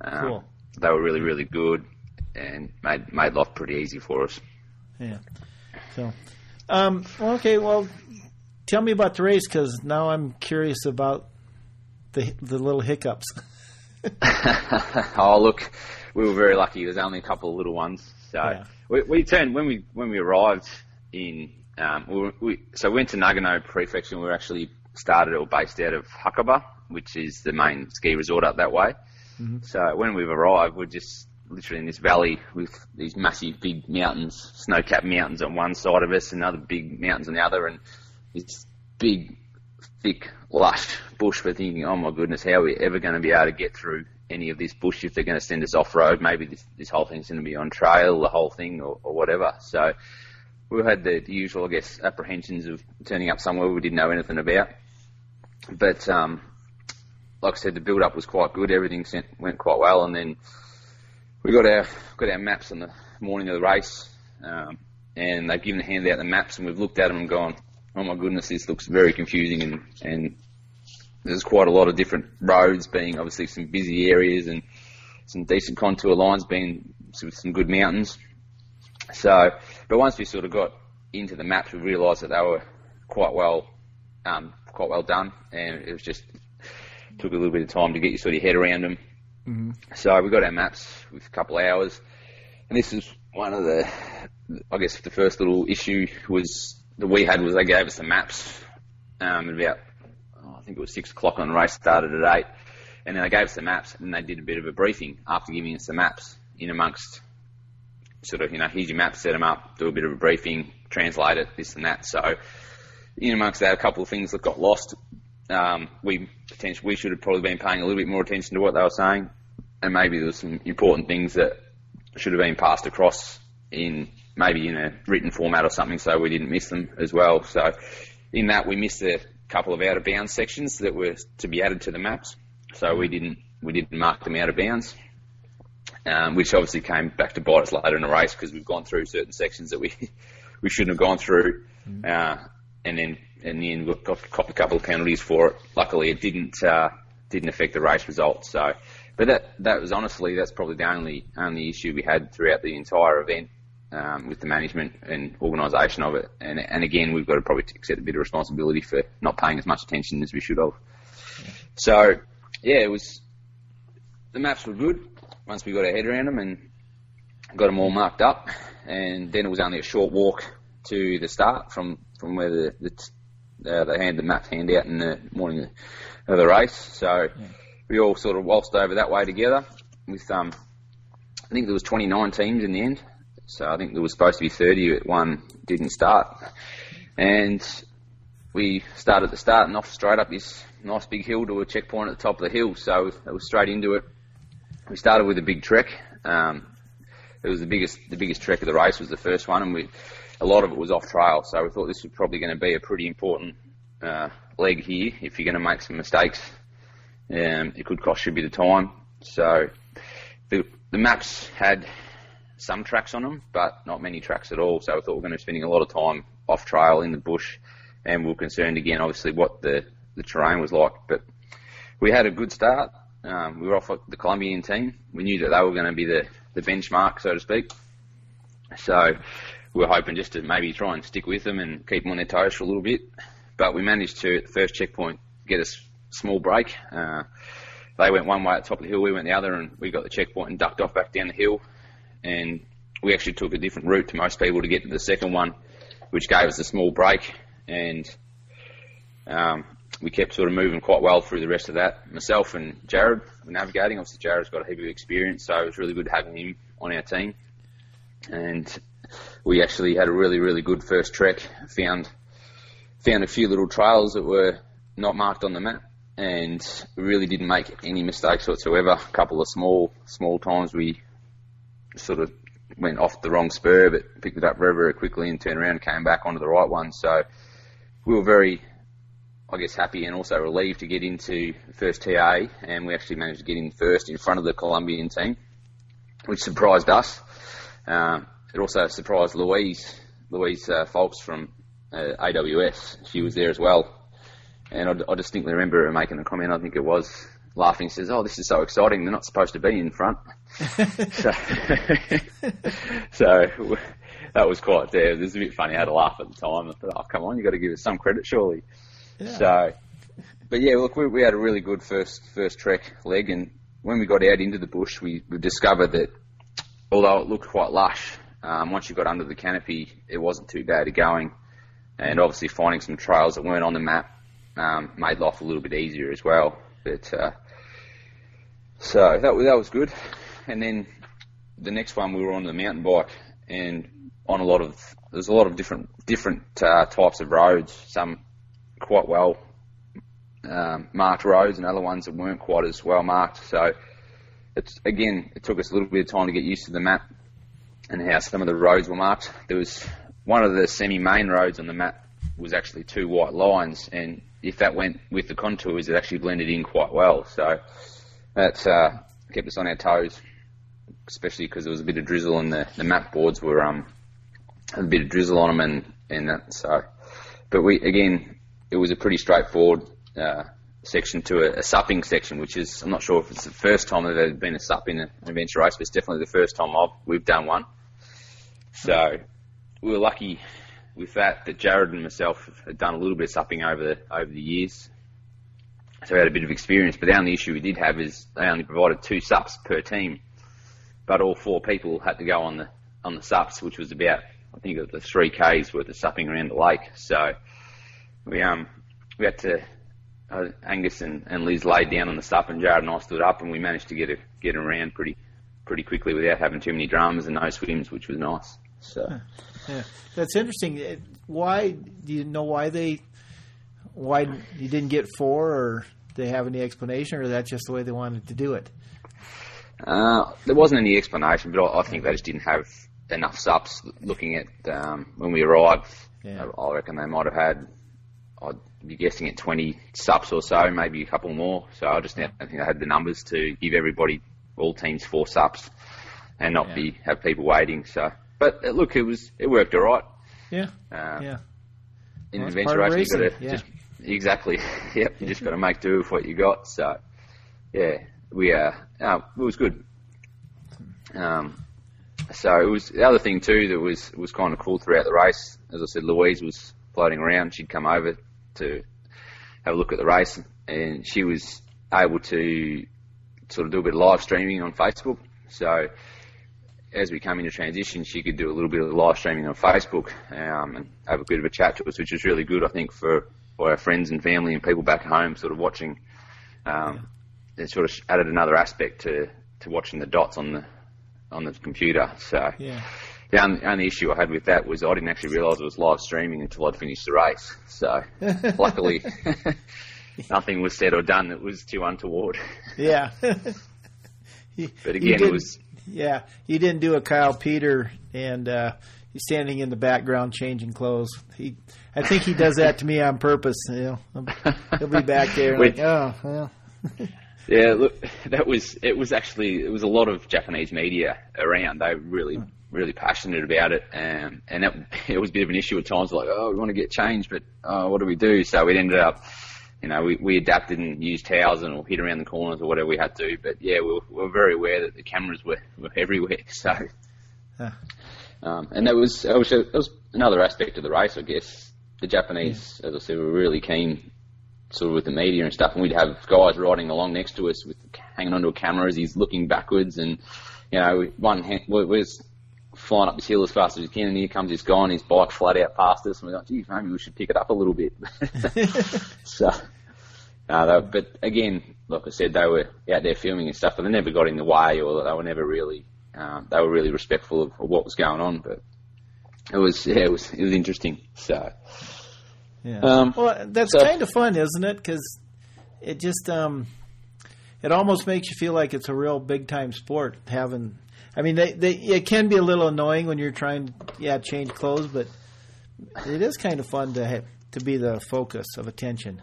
Um, Cool. They were really, really good and made made life pretty easy for us. Yeah. So, um, okay. Well, tell me about the race because now I'm curious about the the little hiccups. [LAUGHS] [LAUGHS] oh, look, we were very lucky. There's only a couple of little ones. So Yeah. we, we turned when we when we arrived in. Um, we, we so we went to Nagano Prefecture. and We were actually started or based out of Hakuba, which is the main ski resort up that way. So when we've arrived, we're just literally in this valley with these massive big mountains, snow-capped mountains on one side of us, and other big mountains on the other, and this big, thick, lush bush. We're thinking, oh my goodness, how are we ever going to be able to get through any of this bush if they're going to send us off-road? Maybe this, this whole thing's going to be on trail, the whole thing, or, or whatever. So we had the, the usual, I guess, apprehensions of turning up somewhere we didn't know anything about. But um, like I said, the build up was quite good. Everything sent, went quite well, and then we got our got our maps on the morning of the race, um, and they've given the hand out the maps, and we've looked at them and gone, "Oh my goodness, this looks very confusing." And and there's quite a lot of different roads, being obviously some busy areas and some decent contour lines, being with some good mountains. So, but once we sort of got into the maps, we realised that they were quite well, um, quite well done, and it was just took a little bit of time to get your sort of head around them. So we got our maps with a couple of hours, and this is one of the, I guess the first little issue was that we had was they gave us the maps um, at about, oh, I think it was six o'clock on the race started at eight, and then they gave us the maps and they did a bit of a briefing after giving us the maps in amongst sort of, you know, here's your map, set them up, do a bit of a briefing, translate it, this and that. So in amongst that, a couple of things that got lost. Um, we potentially we should have probably been paying a little bit more attention to what they were saying, and maybe there was some important things that should have been passed across in maybe in a written format or something, so we didn't miss them as well. So in that, we missed a couple of out of bounds sections that were to be added to the maps, so we didn't we didn't mark them out of bounds. Um, which obviously came back to bite us later in the race because we've gone through certain sections that we [LAUGHS] we shouldn't have gone through, uh, and then in the end we got, got a couple of penalties for it. Luckily, it didn't uh, didn't affect the race result. So, but that that was honestly that's probably the only only issue we had throughout the entire event um, with the management and organisation of it. And and again, we've got to probably accept a bit of responsibility for not paying as much attention as we should have. So, yeah, it was the maps were good once we got our head around them and got them all marked up. And then it was only a short walk to the start from, from where the, the uh, they hand the maps hand out in the morning of the race. So we all sort of waltzed over that way together with um, I think there was 29 teams in the end. So I think there was supposed to be 30, but one didn't start. And we started the start and off straight up this nice big hill to a checkpoint at the top of the hill. So it was straight into it. We started with a big trek. Um, it was the biggest the biggest trek of the race was the first one, and we a lot of it was off trail. So we thought this was probably going to be a pretty important uh, leg here. If you're going to make some mistakes, um, it could cost you a bit of time. So the the maps had some tracks on them, but not many tracks at all. So we thought we were going to be spending a lot of time off trail in the bush, and we were concerned again, obviously, what the the terrain was like. But we had a good start. Um, we were off the Colombian team. We knew that they were going to be the, the benchmark, so to speak. So we were hoping just to maybe try and stick with them and keep them on their toes for a little bit. But we managed to, at the first checkpoint, get a small break. Uh, they went one way at the top of the hill, we went the other, and we got the checkpoint and ducked off back down the hill. And we actually took a different route to most people to get to the second one, which gave us a small break. And um, we kept sort of moving quite well through the rest of that. Myself and Jared were navigating. Obviously, Jared's got a heap of experience, so it was really good having him on our team. And we actually had a really, really good first trek. Found found a few little trails that were not marked on the map, and really didn't make any mistakes whatsoever. A couple of small, small times we sort of went off the wrong spur, but picked it up very, very quickly and turned around and came back onto the right one. So we were very I guess, happy and also relieved to get into first TA, and we actually managed to get in first in front of the Colombian team, which surprised us. Um, it also surprised Louise Louise uh, Folks from uh, AWS. She was there as well, and I, I distinctly remember her making a comment. I think it was laughing. Says, "Oh, this is so exciting. They're not supposed to be in front." [LAUGHS] so, [LAUGHS] so that was quite there. It was a bit funny. I had a laugh at the time. I thought, "Oh, come on, you've got to give us some credit, surely." Yeah. So, but yeah, look, we, we had a really good first first trek leg, and when we got out into the bush, we, we discovered that although it looked quite lush, um, once you got under the canopy, it wasn't too bad of going. And obviously, finding some trails that weren't on the map um, made life a little bit easier as well. But uh, so that that was good. And then the next one, we were on the mountain bike, and on a lot of there's a lot of different different uh, types of roads. Some quite well um, marked roads, and other ones that weren't quite as well marked. So it's again, it took us a little bit of time to get used to the map and how some of the roads were marked. There was one of the semi-main roads on the map was actually two white lines, and if that went with the contours, it actually blended in quite well. So that uh, kept us on our toes, especially because there was a bit of drizzle and the, the map boards were um a bit of drizzle on them and and that. So, but we again, it was a pretty straightforward uh, section to a, a, supping section, which is I'm not sure if it's the first time that there's been a sup in an adventure race, but it's definitely the first time I've we've done one. So we were lucky with that that Jared and myself had done a little bit of supping over the over the years, so we had a bit of experience. But the only issue we did have is they only provided two sups per team, but all four people had to go on the on the sups, which was about I think the three k's worth of supping around the lake. So we um we had to uh, Angus and, and Liz laid down on the stuff, and Jared and I stood up, and we managed to get a, get around pretty pretty quickly without having too many dramas and no swims, which was nice. So, yeah, that's interesting. Why do you know why they why you didn't get four, or they have any explanation, or that's just the way they wanted to do it? Uh, there wasn't any explanation, but I, I, think they just didn't have enough sups. Looking at um, when we arrived, yeah. I, I reckon they might have had I'd be guessing at 20 sups or so, maybe a couple more. So I just I think I had the numbers to give everybody, all teams, four sups, and not yeah. be have people waiting. So, but uh, look, it was it worked all right. Yeah. Uh, yeah. In well, adventure racing, you got to yeah. just exactly. [LAUGHS] yep, you just got to make do with what you got. So, yeah, we uh, uh it was good. Um, so it was the other thing too that was was kind of cool throughout the race. As I said, Louise was floating around. She'd come over to have a look at the race, and she was able to sort of do a bit of live streaming on Facebook. So as we came into transition, she could do a little bit of live streaming on Facebook um, and have a bit of a chat to us, which was really good, I think, for, for our friends and family and people back home, sort of watching. Um, yeah. It sort of added another aspect to, to watching the dots on the on the computer. So yeah. The only, only, issue I had with that was I didn't actually realise it was live streaming until I'd finished the race. So, [LAUGHS] luckily, [LAUGHS] nothing was said or done that was too untoward. yeah. [LAUGHS] but again, it was. Yeah, you didn't do a Kyle Peter and uh, he's standing in the background changing clothes. He, I think he does that to me on purpose. You know, he'll be back there like, oh, well. [LAUGHS] Yeah, look, that was it. Was actually it was a lot of Japanese media around. They really really passionate about it, um, and it, [LAUGHS] it was a bit of an issue at times. Like, oh, we want to get changed, but uh, what do we do? So we ended up, you know, we, we adapted and used towels and hid around the corners or whatever we had to. But yeah, we were, we were very aware that the cameras were, were everywhere. [LAUGHS] So, huh. um, and that was that was, that was another aspect of the race, I guess. The Japanese, yeah. as I said, were really keen sort of with the media and stuff, and we'd have guys riding along next to us with hanging onto a camera as he's looking backwards, and you know, one hand was flying up this hill as fast as we can, and here comes this guy on his bike flat out past us, and we're like, geez, maybe we should pick it up a little bit. [LAUGHS] so, uh, they, but again, like I said, they were out there filming and stuff, but they never got in the way, or they were never really, um, they were really respectful of, of, what was going on. But it was, yeah, it was, it was interesting. So, yeah. Um, well, that's so, kind of fun, isn't it? Because it just, um, it almost makes you feel like it's a real big time sport having I mean, they, they it can be a little annoying when you're trying to yeah change clothes, but it is kind of fun to have, to be the focus of attention.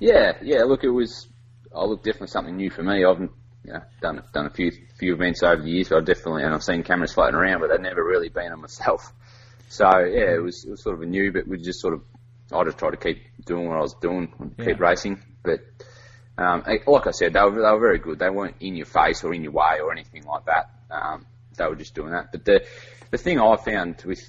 Yeah, yeah. Look, it was. I look definitely something new for me. I've you know, done done a few few events over the years, but I definitely and I've seen cameras floating around, but they've never really been on myself. [LAUGHS] So yeah, it was it was sort of a new, but we just sort of I just tried to keep doing what I was doing, Yeah. keep racing. But um, like I said, they were they were very good. They weren't in your face or in your way or anything like that. Um, they were just doing that. But the the thing I found with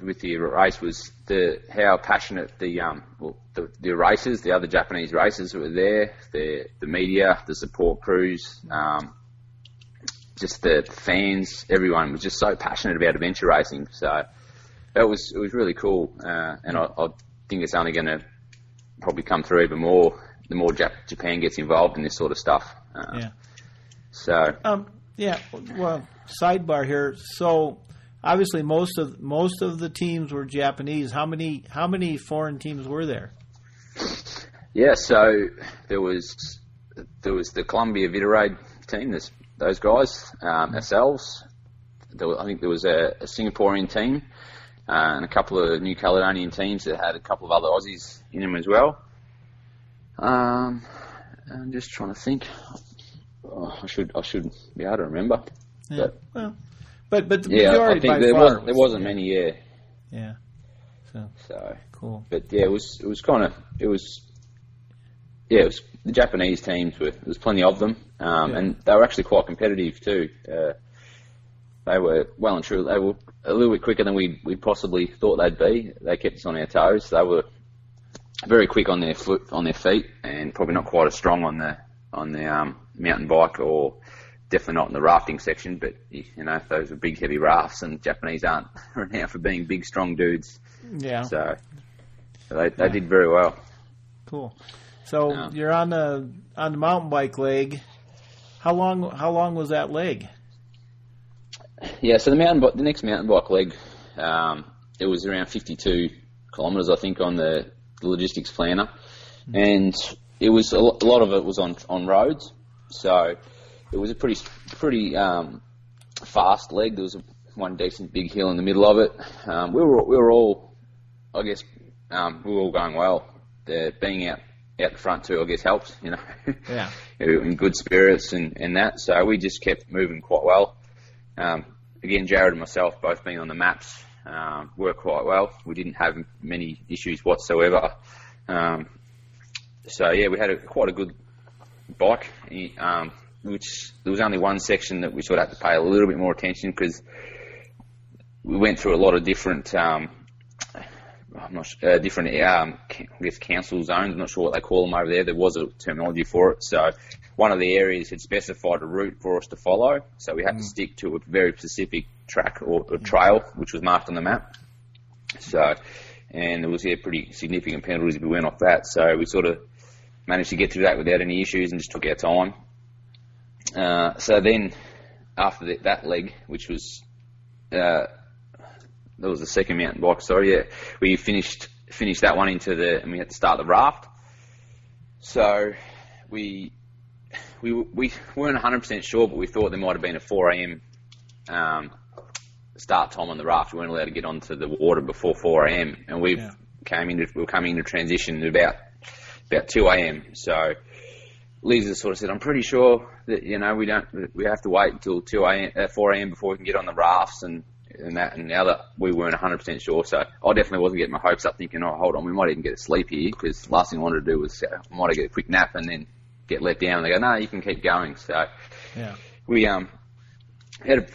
with the race was the how passionate the um well, the, the racers, the other Japanese racers were there, the the media, the support crews, um, just the fans, everyone was just so passionate about adventure racing. So that was it was really cool, uh, and I, I think it's only going to probably come through even more the more Jap- Japan gets involved in this sort of stuff. Uh, Yeah. So Um, yeah. Well, sidebar here. So obviously, most of most of the teams were Japanese. How many how many foreign teams were there? Yeah, so there was there was the Columbia Vitaraid team, this, those guys, um, ourselves. I think there was a, a Singaporean team uh, and a couple of New Caledonian teams that had a couple of other Aussies in them as well. Um, I'm just trying to think. Oh, I should I should be able to remember. Yeah. But- well, but but the Yeah, I think there wasn't there was- wasn't many. Yeah, Yeah. So so cool. but yeah, it was it was kind of it was yeah, it was the Japanese teams were there was plenty of them, um, Yeah. and they were actually quite competitive too. Uh, they were well and truly they were a little bit quicker than we we possibly thought they'd be. They kept us on our toes. They were very quick on their foot on their feet, and probably not quite as strong on the on the um, mountain bike or. Definitely not in the rafting section, but you know those are big, heavy rafts, and Japanese aren't [LAUGHS] renowned for being big, strong dudes. Yeah. So they, they Yeah. did very well. Cool. So Yeah. you're on the on the mountain bike leg. How long how long was that leg? Yeah, so the mountain bike, the next mountain bike leg, um, it was around 52 kilometres, I think, on the, the logistics planner, and it was a, a lot of it was on on roads, so it was a pretty pretty um, fast leg. There was a, one decent big hill in the middle of it. Um, we were we were all, I guess, um, we were all going well. The, being out out the front too, I guess, helps. You know, [LAUGHS] Yeah. in good spirits and, and that. So we just kept moving quite well. Um, again, Jared and myself both being on the maps um, worked quite well. We didn't have many issues whatsoever. Um, so yeah, we had a, quite a good bike. Um, which there was only one section that we sort of had to pay a little bit more attention because we went through a lot of different. Um, I'm not sure, uh, different, um, I guess council zones. I'm not sure what they call them over there. There was a terminology for it. So one of the areas had specified a route for us to follow. So we had to stick to a very specific track or, or trail, which was marked on the map. So, and there was yeah, pretty significant penalties if we went off that. So we sort of managed to get through that without any issues and just took our time. Uh, so then, after the, that leg, which was uh, that was the second mountain bike. Sorry, yeah, we finished finished that one into the, and we had to start the raft. So we we we weren't 100 percent sure, but we thought there might have been a 4 a.m. Um, start time on the raft. We weren't allowed to get onto the water before 4 a.m. and we Yeah. came into we were coming into transition at about about 2 a.m. So Lisa sort of said, "I'm pretty sure that you know we don't we have to wait until 2 a.m. Uh, 4 a.m. before we can get on the rafts and." And that, and now that we weren't 100% sure, so I definitely wasn't getting my hopes up, thinking, "Oh, hold on, we might even get a sleep here," because last thing I wanted to do was uh, I might get a quick nap and then get let down. And they go, "No, you can keep going." So Yeah. we um had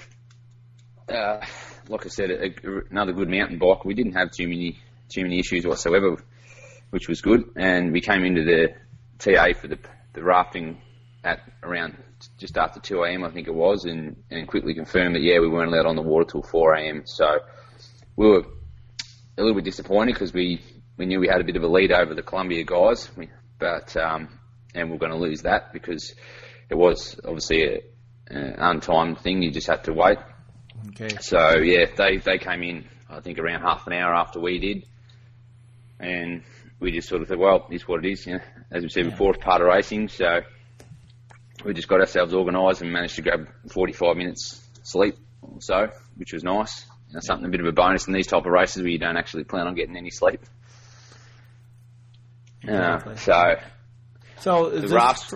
a, uh, like I said, a, another good mountain bike. We didn't have too many too many issues whatsoever, which was good. And we came into the TA for the the rafting at around just after 2 a.m. I think it was, and and quickly confirmed that yeah we weren't allowed on the water till 4 a.m. So we were a little bit disappointed because we we knew we had a bit of a lead over the Columbia guys, we, but um, and we are going to lose that because it was obviously a, an untimed thing. You just had to wait. Okay. So yeah, they they came in I think around half an hour after we did, and we just sort of thought, well, it's what it is. You know, as we said Yeah. before, it's part of racing. So we just got ourselves organised and managed to grab 45 minutes sleep or so, which was nice. You know, something a bit of a bonus in these type of races where you don't actually plan on getting any sleep. Exactly. Uh, so So is the this, rafts-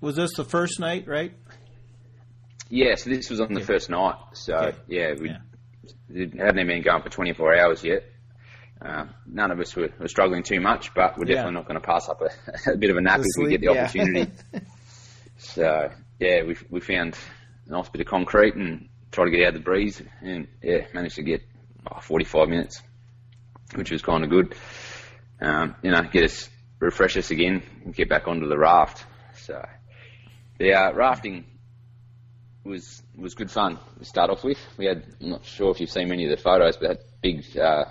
was this the first night, right? Yeah, so this was on the Okay. first night. So Okay. yeah, we yeah. hadn't even been going for 24 hours yet. Uh, none of us were, were, struggling too much, but we're definitely yeah. not going to pass up a, [LAUGHS] a, bit of a nap if we get the yeah. opportunity. [LAUGHS] so yeah, we we found a nice bit of concrete and tried to get out of the breeze, and yeah, managed to get oh, 45 minutes, which was kind of good. Um, you know, get us refresh us again and get back onto the raft. So the uh, rafting was was good fun to start off with. We had I'm not sure if you've seen many of the photos, but had big uh,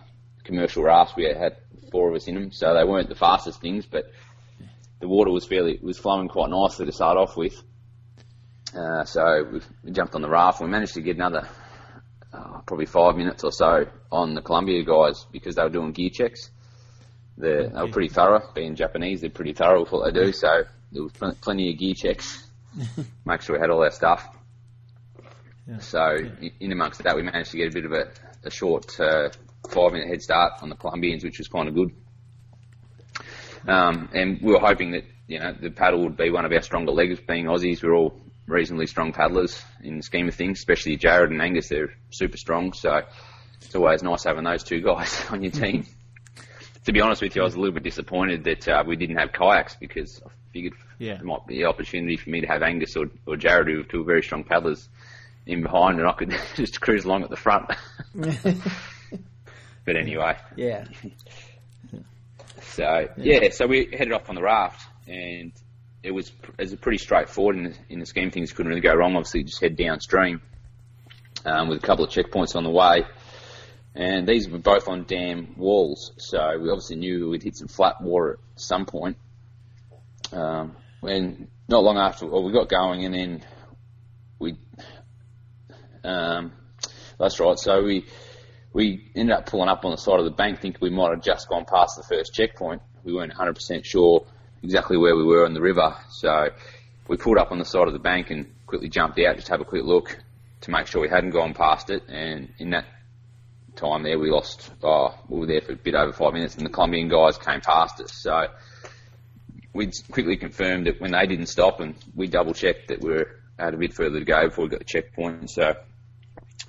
commercial rafts. We had four of us in them, so they weren't the fastest things, but the water was fairly was flowing quite nicely to start off with. Uh, so we, we, jumped on the raft. We managed to get another uh, probably five minutes or so on the Columbia guys because they were doing gear checks. They were pretty thorough. Being Japanese, they're pretty thorough with what they do. So there was pl- plenty of gear checks. [LAUGHS] Make sure we had all our stuff. Yeah. So in amongst that, we managed to get a bit of a, a short uh, five minute head start on the Colombians, which was kind of good. Um, and we were hoping that you know the paddle would be one of our stronger legs. Being Aussies, we're all reasonably strong paddlers in the scheme of things, especially Jared and Angus. They're super strong, so it's always nice having those two [LAUGHS] guys on your team. to be honest with you, I was a little bit disappointed that uh, we didn't have kayaks because I figured yeah. there might be an opportunity for me to have Angus or, or Jared, who are two very strong paddlers, in behind, and I could [LAUGHS] just cruise along at the front. [LAUGHS] but anyway, yeah. so yeah, so we headed off on the raft, and it was it was pretty straightforward in the, in the scheme. Things couldn't really go wrong. Obviously, just head downstream um, with a couple of checkpoints on the way. And these were both on dam walls, so we obviously knew we'd hit some flat water at some point. Um, when not long after, well, we got going, and then we. Um, that's right. So we we ended up pulling up on the side of the bank, thinking we might have just gone past the first checkpoint. We weren't 100% sure exactly where we were on the river, so we pulled up on the side of the bank and quickly jumped out just to have a quick look to make sure we hadn't gone past it. And in that time there, we lost. Oh, we were there for a bit over five minutes, and the Colombian guys came past us. So we quickly confirmed that when they didn't stop, and we double checked that we are had a bit further to go before we got the checkpoint. So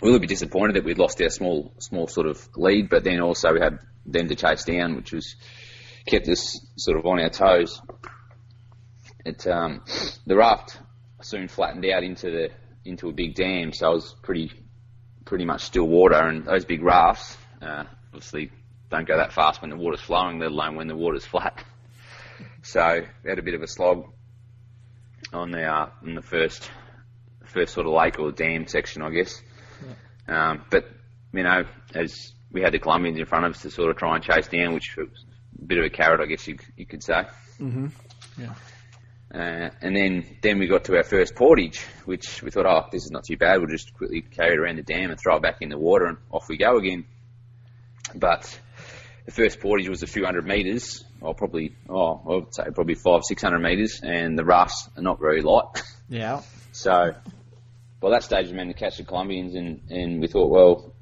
we were a bit disappointed that we'd lost our small, small sort of lead, but then also we had them to chase down, which was kept us sort of on our toes. It um, the raft soon flattened out into the into a big dam, so it was pretty pretty much still water, and those big rafts uh, obviously don't go that fast when the water's flowing, let alone when the water's flat. So we had a bit of a slog on the uh, in the first first sort of lake or dam section, I guess. Yeah. Um, but you know, as we had the Colombians in front of us to sort of try and chase down, which was a bit of a carrot, I guess you you could say. Mm-hmm. Yeah. Uh, and then, then we got to our first portage, which we thought, oh, this is not too bad. We'll just quickly carry it around the dam and throw it back in the water, and off we go again. But the first portage was a few hundred metres, or probably, oh, I would say probably five, six hundred metres, and the rafts are not very light. Yeah. [LAUGHS] so, by that stage, we managed to catch the Colombians, and, and we thought, well,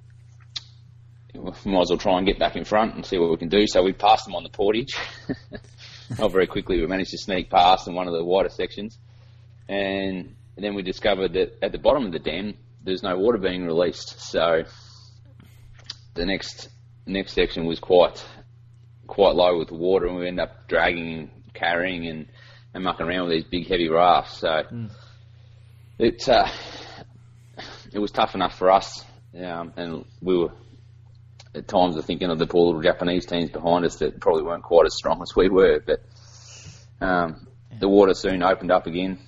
we might as well try and get back in front and see what we can do. So we passed them on the portage. [LAUGHS] not very quickly. We managed to sneak past in one of the wider sections, and then we discovered that at the bottom of the dam there's no water being released. So the next next section was quite quite low with the water, and we ended up dragging and carrying and, and mucking around with these big heavy rafts. So mm. it uh, it was tough enough for us, um, and we were at times thinking of the poor little Japanese teams behind us that probably weren't quite as strong as we were. But um, the water soon opened up again,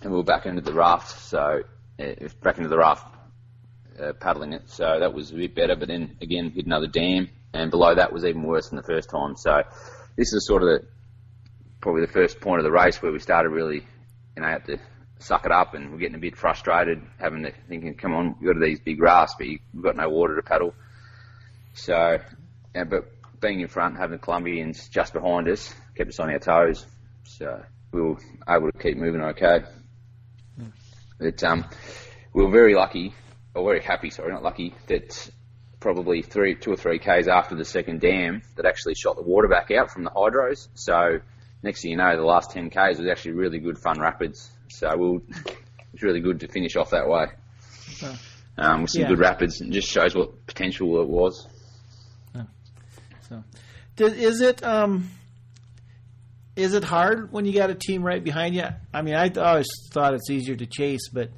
and we were back into the raft. So uh, back into the raft, uh, paddling it. So that was a bit better. But then again, hit another dam, and below that was even worse than the first time. So this is sort of the probably the first point of the race where we started really, you know, have to suck it up, and we're getting a bit frustrated, having to thinking, come on, we've got these big rafts, but you've got no water to paddle. So, yeah, but being in front, having the Colombians just behind us, kept us on our toes. So we were able to keep moving okay. Mm. But um, we were very lucky, or very happy, sorry, not lucky, that probably three, two or three k's after the second dam, that actually shot the water back out from the hydros. So next thing you know, the last 10 k's was actually really good fun rapids. So we were, it was really good to finish off that way. um, with some Yeah. good rapids, and just shows what potential it was. So, Does, is it um, is it hard when you got a team right behind you? I mean, I always thought it's easier to chase, but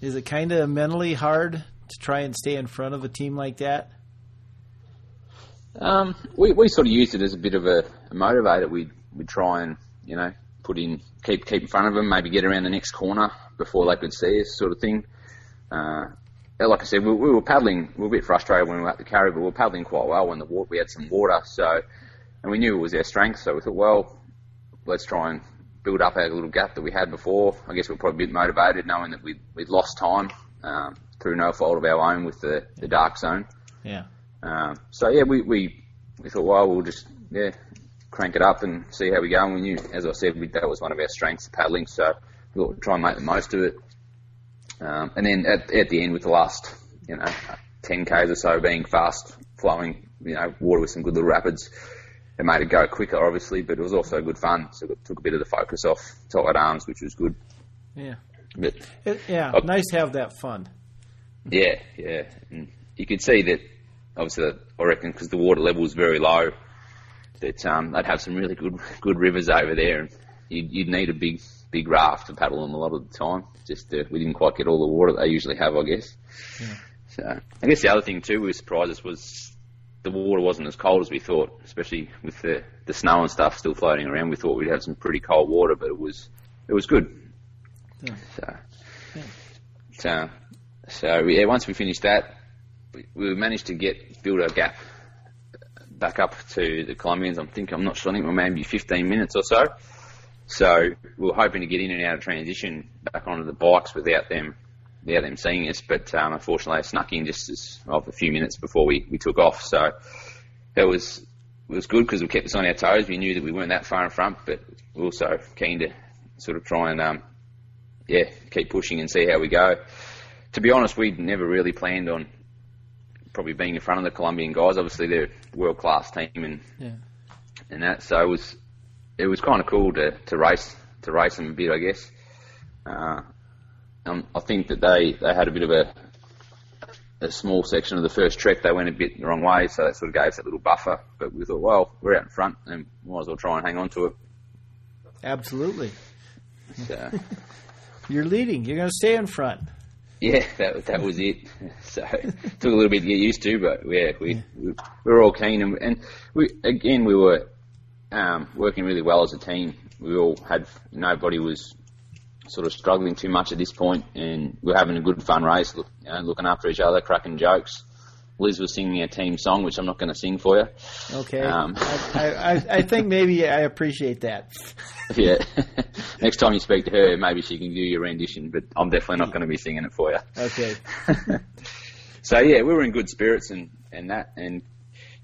is it kind of mentally hard to try and stay in front of a team like that? Um, we, we sort of used it as a bit of a, a motivator. We'd, we'd try and, you know, put in, keep, keep in front of them, maybe get around the next corner before they could see us sort of thing. Uh, like I said, we, we were paddling, we were a bit frustrated when we were at the carry, but we were paddling quite well when the water, we had some water, so, and we knew it was our strength, so we thought, well, let's try and build up our little gap that we had before. I guess we we're probably a bit motivated knowing that we'd, we'd lost time, um, through no fault of our own with the, the dark zone. Yeah. Um, so yeah, we, we we thought, well, we'll just yeah crank it up and see how we go. And we knew, as I said, we, that was one of our strengths, paddling. So we thought we'd try and make the most of it. Um, and then at, at the end, with the last you know 10 k's or so being fast flowing, you know, water with some good little rapids, it made it go quicker, obviously, but it was also good fun. So it took a bit of the focus off tight arms, which was good. Yeah. But It, yeah. Oh. Nice to have that fun. Yeah, yeah. And you could see that, obviously, I reckon because the water level was very low, that um, they'd have some really good good rivers over there, and you'd, you'd need a big big raft to paddle them a lot of the time. Just uh, we didn't quite get all the water they usually have, I guess. So I guess the other thing too, we surprised us was the water wasn't as cold as we thought, especially with the the snow and stuff still floating around. We thought we'd have some pretty cold water, but it was it was good. Yeah. So, so, so yeah. Once we finished that, we, we managed to get build our gap back up to the Colombians. I'm thinking I'm not sure. I think we're maybe 15 minutes or so. So we are hoping to get in and out of transition back onto the bikes without them without them seeing us. But um, unfortunately, they snuck in just as a few minutes before we, we took off. So it was it was good because we kept us on our toes. We knew that we weren't that far in front, but we were also keen to sort of try and um, yeah keep pushing and see how we go. To be honest, we'd never really planned on probably being in front of the Colombian guys. Obviously, they're a world class team and Yeah. and that. So it was it was kind of cool to, to race to race them a bit, I guess. Uh, um, I think that they, they had a bit of a a small section of the first trek. They went a bit the wrong way, so that sort of gave us that little buffer. But we thought, well, we're out in front, and might as well try and hang on to it. Absolutely. So, [LAUGHS] You're leading. You're going to stay in front. Yeah, [LAUGHS] that that was it. [LAUGHS] So it took a little bit to get used to, but yeah, we we, we were all keen, and, and we again we were um, working really well as a team. We all had nobody was sort of struggling too much at this point, and we are having a good fun race, look, you know, looking after each other, cracking jokes. Liz was singing our team song, which I'm not going to sing for you. Okay. Um, I, I, I think maybe I appreciate that. [LAUGHS] Yeah. [LAUGHS] Next time you speak to her, maybe she can do your rendition, but I'm definitely not going to be singing it for you. Okay. [LAUGHS] so yeah, we were in good spirits and, and that, and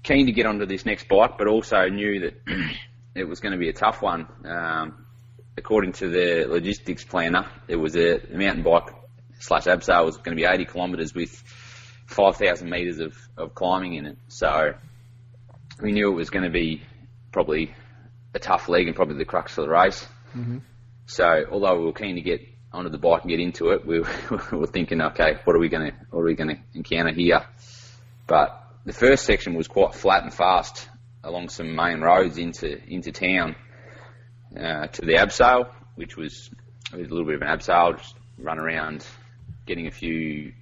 keen to get onto this next bike, but also knew that [CLEARS THROAT] it was going to be a tough one. Um, according to the logistics planner, it was a, a mountain bike slash abseil was going to be 80 kilometres with 5,000 metres of, of climbing in it. So we knew it was going to be probably a tough leg and probably the crux of the race. So although we were keen to get onto the bike and get into it, we, [LAUGHS] we were thinking, okay, what are we going to what are we going to encounter here? But the first section was quite flat and fast along some main roads into into town uh, to the abseil, which was, was a little bit of an abseil, just run around, getting a few.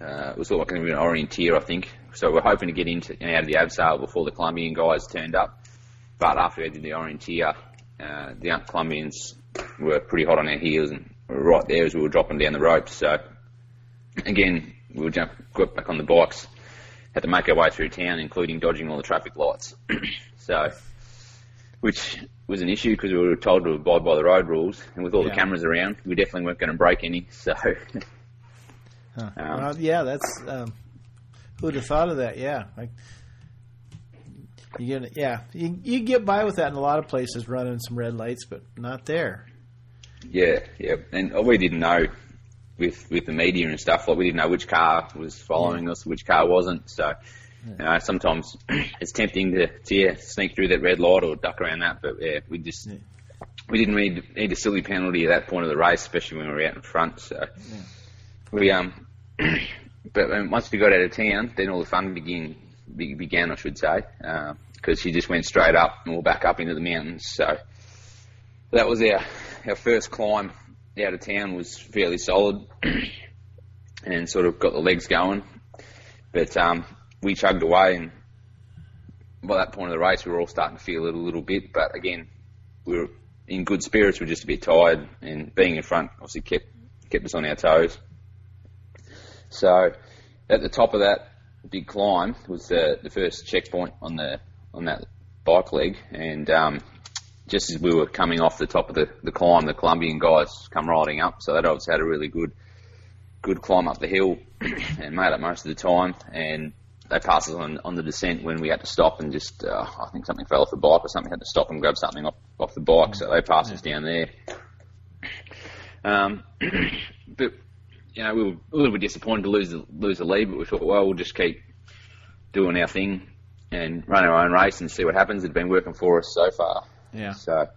Uh, it was sort of like an orienteer, I think. So we're hoping to get into and out of the abseil before the Colombian guys turned up. But after we did the orienteer, uh, the Colombians were pretty hot on our heels and were right there as we were dropping down the ropes. So again, we were jump, got back on the bikes, had to make our way through town, including dodging all the traffic lights. [CLEARS THROAT] so, which was an issue because we were told to abide by the road rules, and with all Yeah. the cameras around, we definitely weren't going to break any. So, [LAUGHS] Huh. Um, well, yeah, that's. Um, who'd have thought of that? Yeah. Like, you get, yeah, you, you get by with that in a lot of places, running some red lights, but not there. yeah, yeah, and we didn't know with with the media and stuff. Like we didn't know which car was following us, which car wasn't. So, you know, sometimes [CLEARS THROAT] it's tempting to, to yeah, sneak through that red light or duck around that. But yeah, we just Yeah. we didn't need need a silly penalty at that point of the race, especially when we were out in front. So we um [CLEARS THROAT] but um, once we got out of town, then all the fun began. be- Began, I should say, because she just went straight up and we're back up into the mountains. So that was our our first climb out of town was fairly solid, [CLEARS THROAT] and sort of got the legs going. But um, we chugged away, and by that point of the race, we were all starting to feel it a little bit. But again, we were in good spirits. We were just a bit tired, and being in front obviously kept kept us on our toes. So at the top of that big climb was the, the first checkpoint on the on that bike leg, and um, just as we were coming off the top of the, the climb, the Colombian guys come riding up. So that obviously had a really good good climb up the hill [CLEARS THROAT] and made it most of the time. And they passed us on, on the descent when we had to stop and just, uh, I think something fell off the bike or something, had to stop and grab something off, off the bike. So they passed us down there. Um, [CLEARS THROAT] but, you know, we were a little bit disappointed to lose the, lose the lead, but we thought, well, we'll just keep doing our thing and run our own race and see what happens. It'd been working for us so far. Yeah. So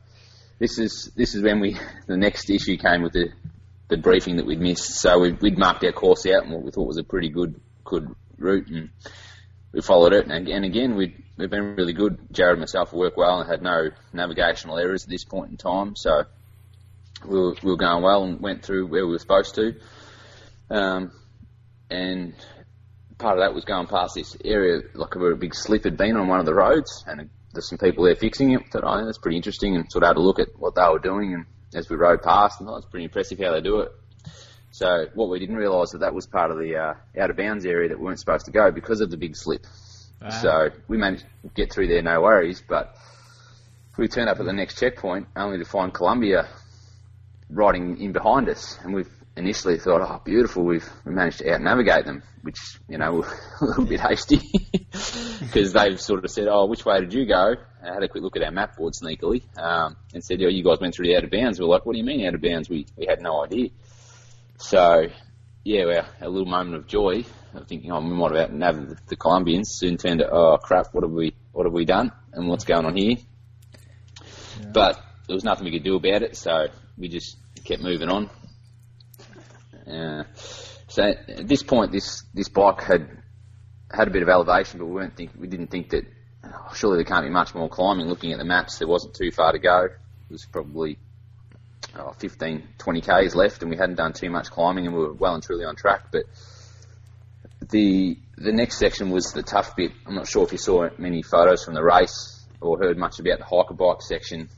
this is this is when we [LAUGHS] the next issue came with the the briefing that we'd missed. So we, we'd marked our course out and what we thought was a pretty good good route, and we followed it. And, and again, we'd we've been really good. Jared and myself worked well and had no navigational errors at this point in time. So we were, we were going well and went through where we were supposed to. Um, and part of that was going past this area, like where a big slip had been on one of the roads, and there's some people there fixing it. Thought, oh, that's pretty interesting, and sort of had a look at what they were doing. And as we rode past, and thought it's pretty impressive how they do it. So what we didn't realise that that was part of the uh, out of bounds area that we weren't supposed to go because of the big slip. So we managed to get through there, no worries. But we turned up at the next checkpoint only to find Columbia riding in behind us, and we've initially thought, oh, beautiful, we've managed to out navigate them, which you know [LAUGHS] a little bit hasty [LAUGHS] because they've sort of said, oh, which way did you go? I had a quick look at our map board sneakily um, and said, oh, you guys went through the out of bounds. We're like, what do you mean out of bounds? We we had no idea. So yeah, our, our little moment of joy of thinking, oh, we might have out nabbed the, the Colombians soon turned to, oh crap, what have we what have we done and what's going on here? But there was nothing we could do about it, so we just kept moving on. Uh, so at this point, this this bike had had a bit of elevation, but we weren't think we didn't think that oh, surely there can't be much more climbing. Looking at the maps, there wasn't too far to go. It was probably oh, 15, 20 k's left, and we hadn't done too much climbing, and we were well and truly on track. But the the next section was the tough bit. I'm not sure if you saw many photos from the race or heard much about the hike-a-bike section.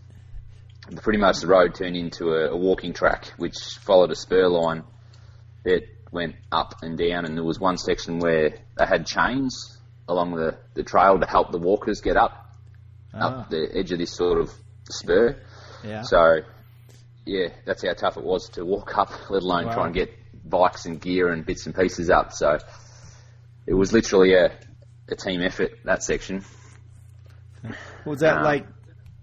Pretty much the road turned into a, a walking track, which followed a spur line that went up and down, and there was one section where they had chains along the, the trail to help the walkers get up Ah. up the edge of this sort of spur. Yeah. So, yeah, that's how tough it was to walk up, let alone Wow. try and get bikes and gear and bits and pieces up. So, it was literally a, a team effort that section. [LAUGHS] Was that Um, like,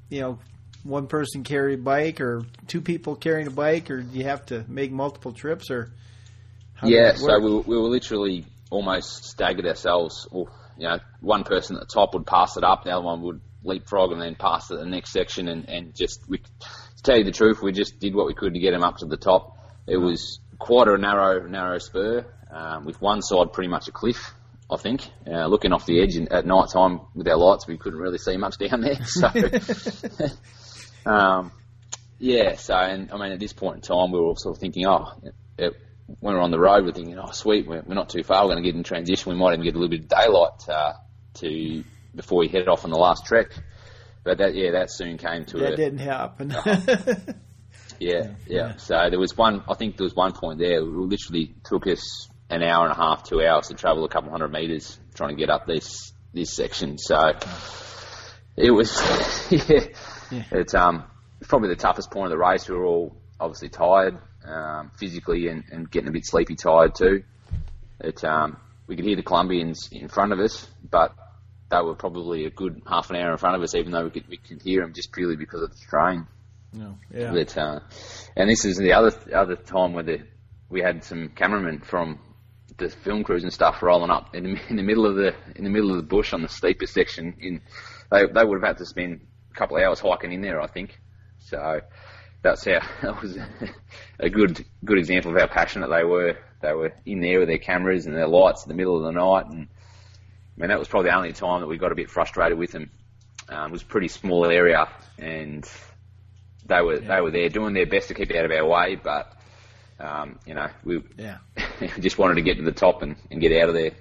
you know, one person carry a bike or two people carrying a bike, or do you have to make multiple trips, or yeah, so we were, we were literally almost staggered ourselves. Or, you know, one person at the top would pass it up, the other one would leapfrog and then pass it to the next section, and, and just we, to tell you the truth, we just did what we could to get him up to the top. It was quite a narrow, narrow spur um, with one side pretty much a cliff. I think uh, looking off the edge and at night time with our lights, we couldn't really see much down there. [LAUGHS] So, [LAUGHS] um, yeah. So, and I mean, at this point in time, we were all sort of thinking, oh, it, when we're on the road, we're thinking, oh, sweet, we're, we're not too far. We're going to get in transition. We might even get a little bit of daylight uh, to before we head off on the last trek. But that, yeah, that soon came to that a didn't happen. [LAUGHS] [LAUGHS] yeah, yeah. So there was one. I think there was one point there. It literally took us an hour and a half, two hours to travel a couple hundred meters trying to get up this this section. So it was, [LAUGHS] yeah, Yeah. It's um it's probably the toughest point of the race. We were all obviously tired, um, physically and, and getting a bit sleepy tired too. It um we could hear the Colombians in front of us, but they were probably a good half an hour in front of us, even though we could we could hear them just purely because of the terrain. no, yeah. But uh, and this is the other other time where the, we had some cameramen from the film crews and stuff rolling up in the, [LAUGHS] in the middle of the in the middle of the bush on the steepest section. In they they would have had to spend a couple of hours hiking in there, I think. So that's how [LAUGHS] that was a good good example of how passionate they were they were in there with their cameras and their lights in the middle of the night, and I mean that was probably the only time that we got a bit frustrated with them. Um, it was a pretty small area, and they were Yeah. they were there doing their best to keep out of our way, but um, you know we Yeah. [LAUGHS] just wanted to get to the top and, and get out of there.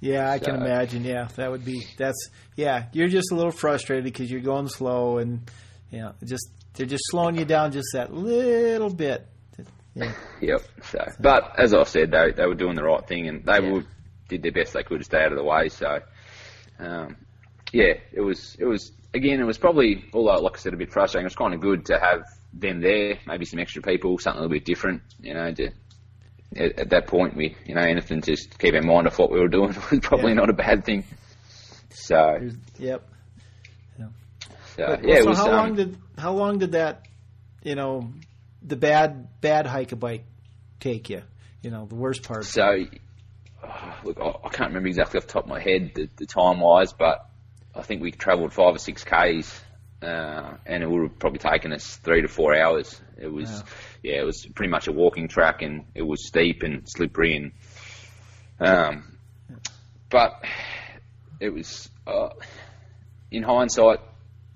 Yeah, I can imagine. Yeah, that would be. That's yeah. You're just a little frustrated because you're going slow, and you know, just they're just slowing you down just that little bit. Yeah, [LAUGHS] Yep. So, but as I said, they they were doing the right thing, and they Yeah. were, did their best they could to stay out of the way. So, um, yeah, it was it was again it was probably although like I said a bit frustrating. It was kind of good to have them there, maybe some extra people, something a little bit different. You know, to at, at that point we you know anything to just keep in mind of what we were doing [LAUGHS] was probably Yeah. not a bad thing. So, There's- yep. so But- yeah, it so was. how um, long did how long did that, you know, the bad bad hike a bike take you? You know, the worst part. So, oh, look, I, I can't remember exactly off the top of my head the, the time wise, but I think we travelled five or six k's, uh, and it would have probably taken us three to four hours. It was, Wow. yeah, it was pretty much a walking track, and it was steep and slippery, and um, but it was uh, in hindsight.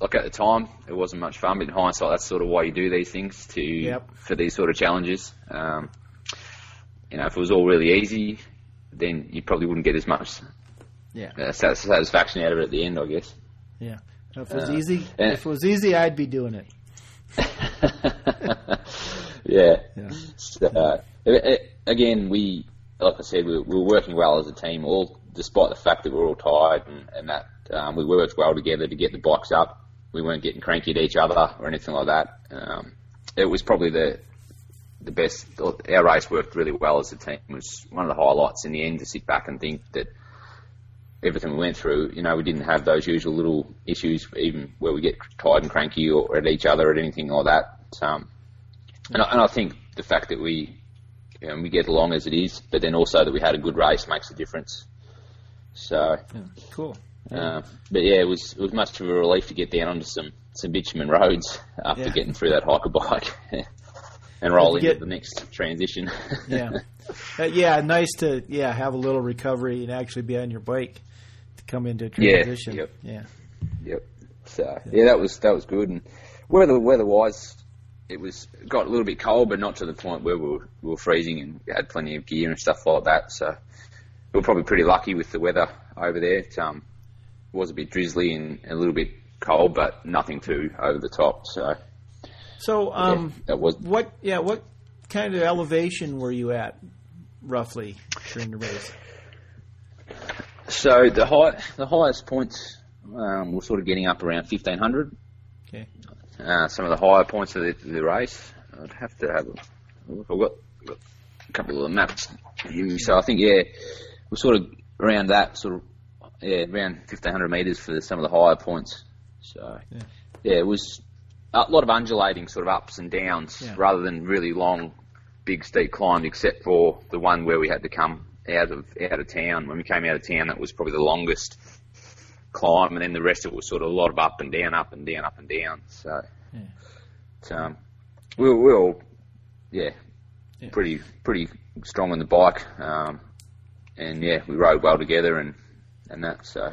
Like at the time, it wasn't much fun, but in hindsight, that's sort of why you do these things to Yep. for these sort of challenges. Um, you know, if it was all really easy, then you probably wouldn't get as much Yeah, uh, satisfaction out of it at the end, I guess. yeah. If it was Uh, easy, if it was easy, I'd be doing it. [LAUGHS] yeah. Yeah. So, uh, again, we, like I said, we, we were working well as a team, all despite the fact that we are all tired and, and that um, we worked well together to get the bikes up. We weren't getting cranky at each other or anything like that. Um, it was probably the the best. Our race worked really well as a team. It was one of the highlights in the end to sit back and think that everything we went through, you know, we didn't have those usual little issues, even where we get tired and cranky or at each other or anything like that. Um, and, I, and I think the fact that we you know, we get along as it is, but then also that we had a good race makes a difference. So, Yeah. Cool. Uh, but yeah, it was it was much of a relief to get down onto some some bitumen roads after Yeah. getting through that hike-a-bike [LAUGHS] and roll into get- the next transition. [LAUGHS] Yeah. Uh, yeah, nice to yeah have a little recovery and actually be on your bike to come into Yeah, transition. yep. Yeah. Yep. So yeah, that was that was good. And weather weather wise, it was got a little bit cold, but not to the point where we were, we were freezing and had plenty of gear and stuff like that. So we were probably pretty lucky with the weather over there. It um, was a bit drizzly and a little bit cold, but nothing too over the top. So So yeah, um, that was what yeah what kind of elevation were you at roughly during the race? so the high the highest points um, were sort of getting up around fifteen hundred. Okay. uh, some of the higher points of the, the race. I'd have to have a look. I've got, got a couple of the maps. So I think, yeah, we're sort of around that, sort of, yeah, around 1,500 metres for some of the higher points. So, Yeah. yeah, it was a lot of undulating sort of ups and downs Yeah. rather than really long, big, steep climbs, except for the one where we had to come out of out of town. When we came out of town, that was probably the longest climb, and then the rest of it was sort of a lot of up and down, up and down, up and down. So, Yeah. um, we were, we were all, yeah, Yeah. pretty pretty strong on the bike, um, and yeah, we rode well together and and that. So,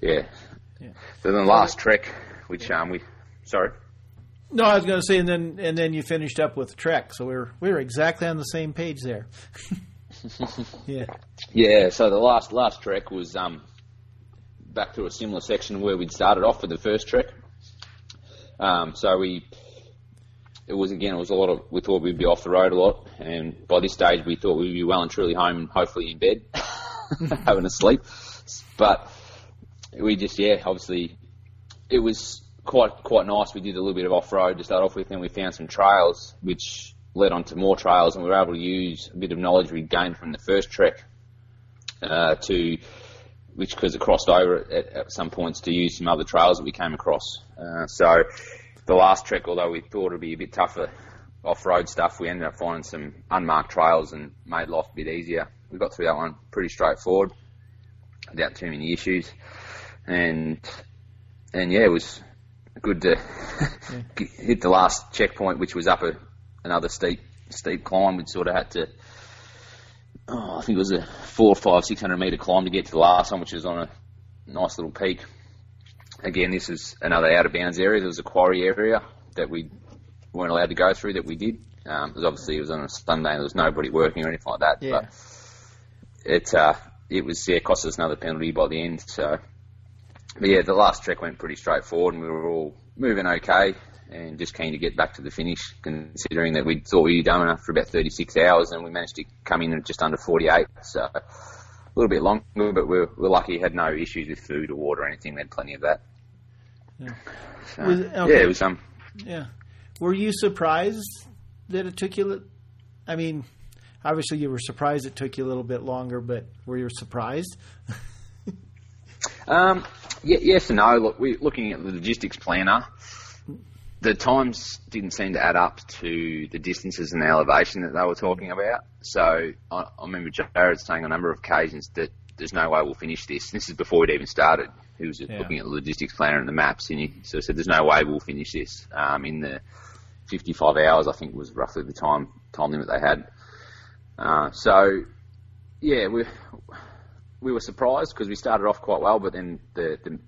yeah. Yeah. So then the last trek, which um we, sorry, No, I was going to say, and then and then you finished up with Trek, so we were we were exactly on the same page there. [LAUGHS] yeah. Yeah, so the last last trek was um, back to a similar section where we'd started off for the first trek. Um, so we, it was again, it was a lot of. We thought we'd be off the road a lot, and by this stage we thought we'd be well and truly home, and hopefully in bed, [LAUGHS] having a sleep. But we just, yeah, obviously, it was quite quite nice. We did a little bit of off road to start off with, and we found some trails which led on to more trails, and we were able to use a bit of knowledge we gained from the first trek uh, to which because it crossed over at, at some points to use some other trails that we came across. Uh, so the last trek, although we thought it'd be a bit tougher off-road stuff, we ended up finding some unmarked trails and made life a bit easier. We got through that one pretty straightforward, without too many issues, and and yeah, it was good to [LAUGHS] hit the last checkpoint, which was up a, another steep steep climb. We sort of had to oh, I think it was a four, five, six hundred metre climb to get to the last one, which was on a nice little peak. Again, this is another out of bounds area. There was a quarry area that we weren't allowed to go through that we did. Um, because obviously it was on a Sunday and there was nobody working or anything like that. Yeah. But it uh, it was yeah cost us another penalty by the end. So, but yeah, the last trek went pretty straightforward and we were all moving okay and just keen to get back to the finish, considering that we thought we'd done enough for about 36 hours and we managed to come in at just under 48. So a little bit longer, but we're, we're lucky had no issues with food or water or anything. We had plenty of that. Yeah. So, Was- Yeah, it was um. Yeah. Were you surprised that it took you? I mean, obviously you were surprised it took you a little bit longer, but were you surprised? [LAUGHS] Um, yeah, yes and no. Look, we're looking at the logistics planner. The times didn't seem to add up to the distances and the elevation that they were talking about. So I, I remember Jared saying on a number of occasions that there's no way we'll finish this. This is before we'd even started. He was Yeah. looking at the logistics planner and the maps, and he sort of said, "There's no way we'll finish this." Um, in the 55 hours, I think was roughly the time time limit they had. Uh, so yeah, we we were surprised because we started off quite well, but then the the,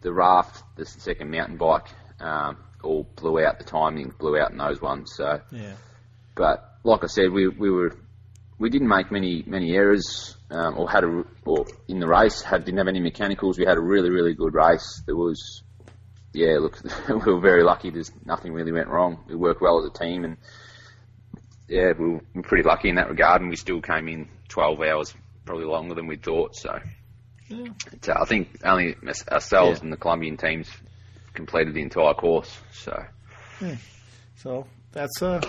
the raft, the second mountain bike, um, all blew out. The timing blew out in those ones. So, Yeah. but like I said, we we were we didn't make many many errors um, or had a or in the race had didn't have any mechanicals. We had a really really good race. There was yeah, look, [LAUGHS] we were very lucky. There's nothing really went wrong. We worked well as a team, and yeah, we were pretty lucky in that regard. And we still came in 12 hours, probably longer than we thought. So, Yeah. it's, uh, I think only ourselves Yeah. and the Colombian teams completed the entire course. So, So that's uh,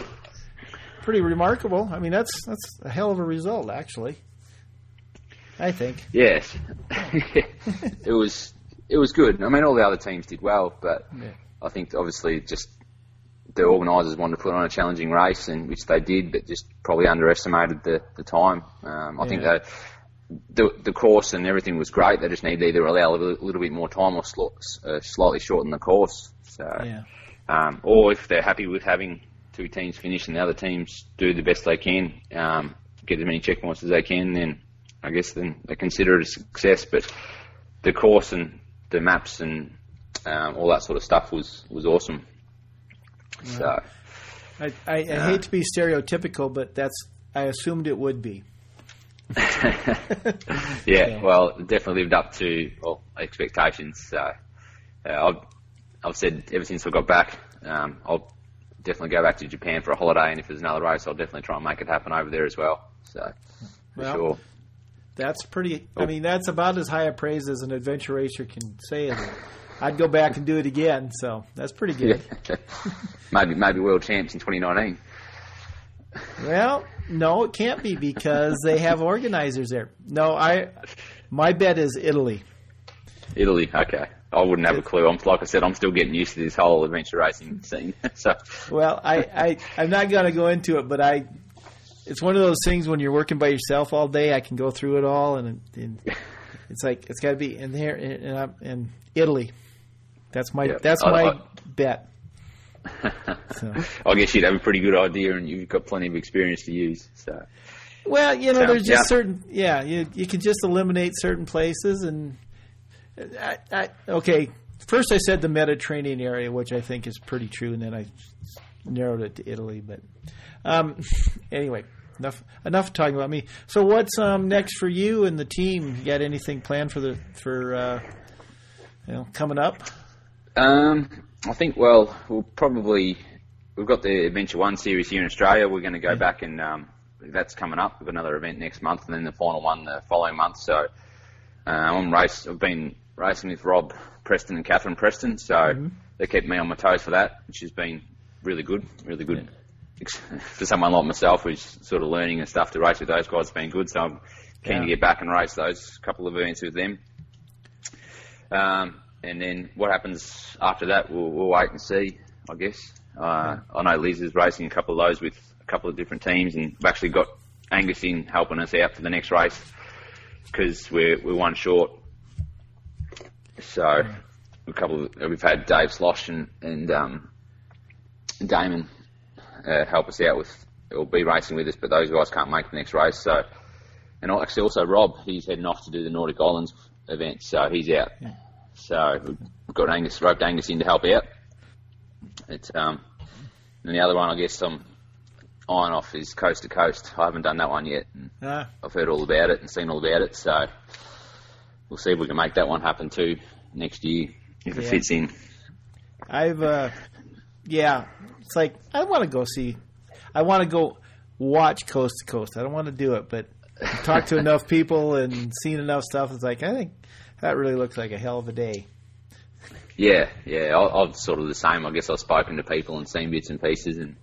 pretty remarkable. I mean, that's that's a hell of a result, actually. I think. yes, [LAUGHS] it was it was good. I mean, all the other teams did well, but Yeah. I think obviously just the organisers wanted to put on a challenging race, and which they did, but just probably underestimated the the time. Um, I think Yeah. that the the course and everything was great. They just need to either allow a little, little bit more time or sl- uh, slightly shorten the course. So, Yeah. um, or if they're happy with having two teams finish and the other teams do the best they can, um, get as many checkpoints as they can, then I guess then they consider it a success. But the course and the maps and um, all that sort of stuff was was awesome. So I, I, I hate to be stereotypical, but that's I assumed it would be. [LAUGHS] yeah, well, definitely lived up to well expectations. So uh, I've I've said ever since I got back, um, I'll definitely go back to Japan for a holiday, and if there's another race, I'll definitely try and make it happen over there as well. So for Well, sure. That's pretty. I mean, that's about as high a praise as an adventure racer can say. I'd go back and do it again. So that's pretty good. [LAUGHS] maybe maybe world champs in 2019. Well, no, it can't be because they have organizers there. No, I. My bet is Italy. Italy, okay. I wouldn't have a clue. I'm like I said, I'm still getting used to this whole adventure racing scene. [LAUGHS] so Well, I, I I'm not going to go into it, but I. It's one of those things when you're working by yourself all day. I can go through it all, and, and it's like it's got to be in there in, in, in Italy. That's my Yeah. that's I- my I- bet. [LAUGHS] So. I guess you'd have a pretty good idea, and you've got plenty of experience to use. So Well, you know, So, there's just yeah. certain, yeah, you you can just eliminate certain places, and I, I, okay. First, I said the Mediterranean area, which I think is pretty true, and then I narrowed it to Italy. But um, anyway, enough enough talking about me. So, what's um, next for you and the team? You got anything planned for the for uh, you know coming up? Um, I think well, we'll probably we've got the Adventure One series here in Australia. We're going to go back and um, that's coming up. We've got another event next month, and then the final one the following month. So uh, I'm race. I've been racing with Rob Preston and Catherine Preston, so they kept me on my toes for that, which has been really good, really good. Ex- [LAUGHS] For someone like myself who's sort of learning and stuff to race with those guys, it's been good. So I'm keen to get back and race those couple of events with them. Um, and then what happens after that, we'll, we'll wait and see, I guess. Uh, I know Liz is racing a couple of those with a couple of different teams, and we've actually got Angus in helping us out for the next race because we're, we're one short. So a couple of, we've had Dave Slosh and, and um, Damon uh, help us out with, or be racing with us, but those guys can't make the next race. So and actually also Rob, he's heading off to do the Nordic Islands event, so he's out. So we've got Angus, roped Angus in to help out. It's um, and the other one, I guess, I'm eyeing off is Coast to Coast. I haven't done that one yet. and Ah, I've heard all about it and seen all about it, so we'll see if we can make that one happen too next year if it fits in. I've, uh, yeah, it's like I want to go see, I want to go watch Coast to Coast. I don't want to do it, but I've talked to [LAUGHS] enough people and seen enough stuff. It's like I think that really looks like a hell of a day. Yeah, yeah, I, I'm sort of the same. I guess I've spoken to people and seen bits and pieces, and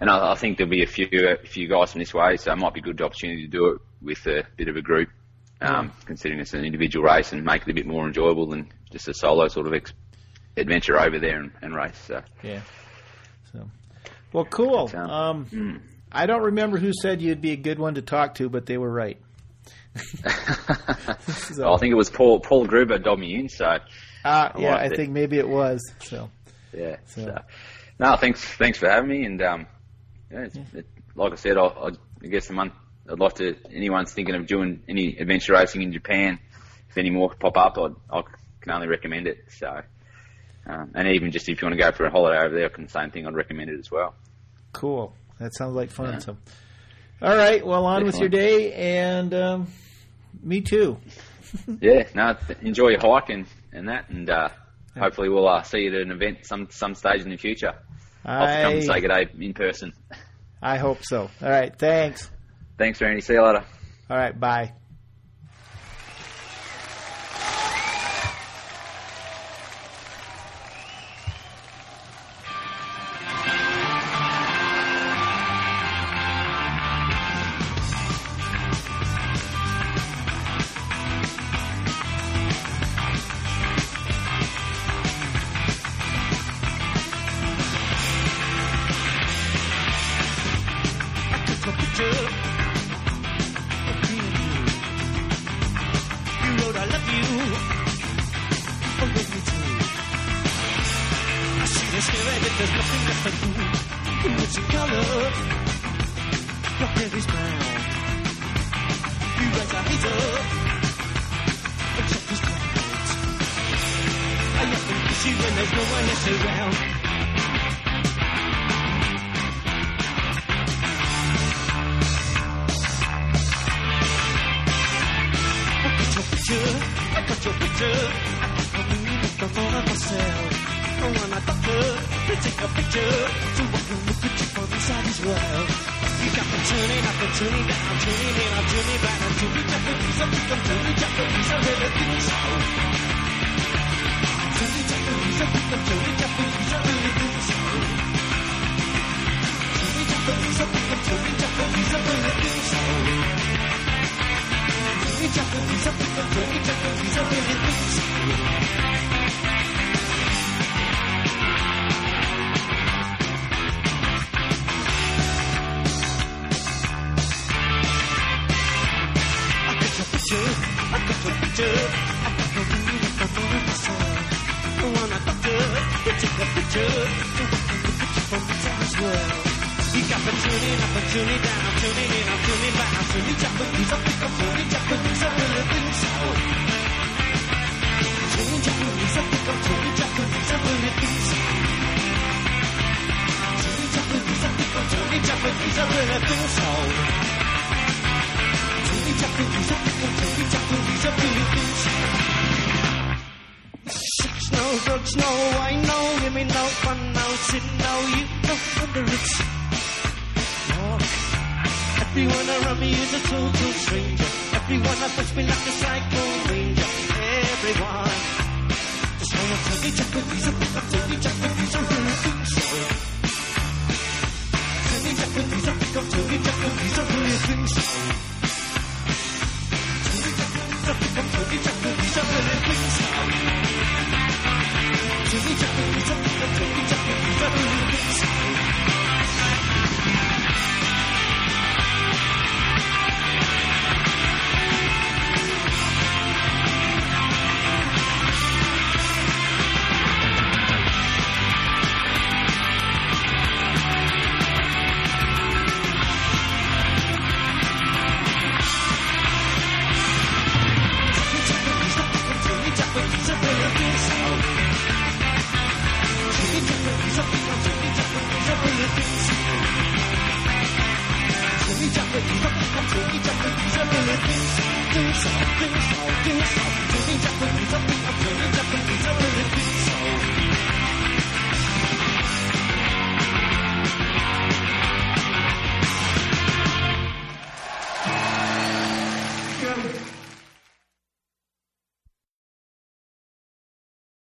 and I, I think there'll be a few a few guys from this way, so it might be a good opportunity to do it with a bit of a group, um, considering it's an individual race and make it a bit more enjoyable than just a solo sort of ex- adventure over there and, and race. So Yeah. So, well, cool. So, Um, hmm. I don't remember who said you'd be a good one to talk to, but they were right. [LAUGHS] So- I think it was Paul Paul Gruber in. So Uh, yeah, I it. think maybe it was. So, yeah, So- so, no, thanks thanks for having me. And um, yeah, it's, it, like I said, I, I, I guess the month I'd like to anyone's thinking of doing any adventure racing in Japan. If any more pop up, I'd, I can only recommend it. So. Um, and even just if you want to go for a holiday over there, I can same thing. I'd recommend it as well. cool. That sounds like fun. Yeah. So, all right. Well, on with your day, and um, me too. [LAUGHS] yeah, Now enjoy your hike and, and that, and uh, hopefully we'll uh, see you at an event some some stage in the future. I'll come and say good day in person. I hope so. All right. Thanks. Thanks, Randy. See you later. All right. Bye.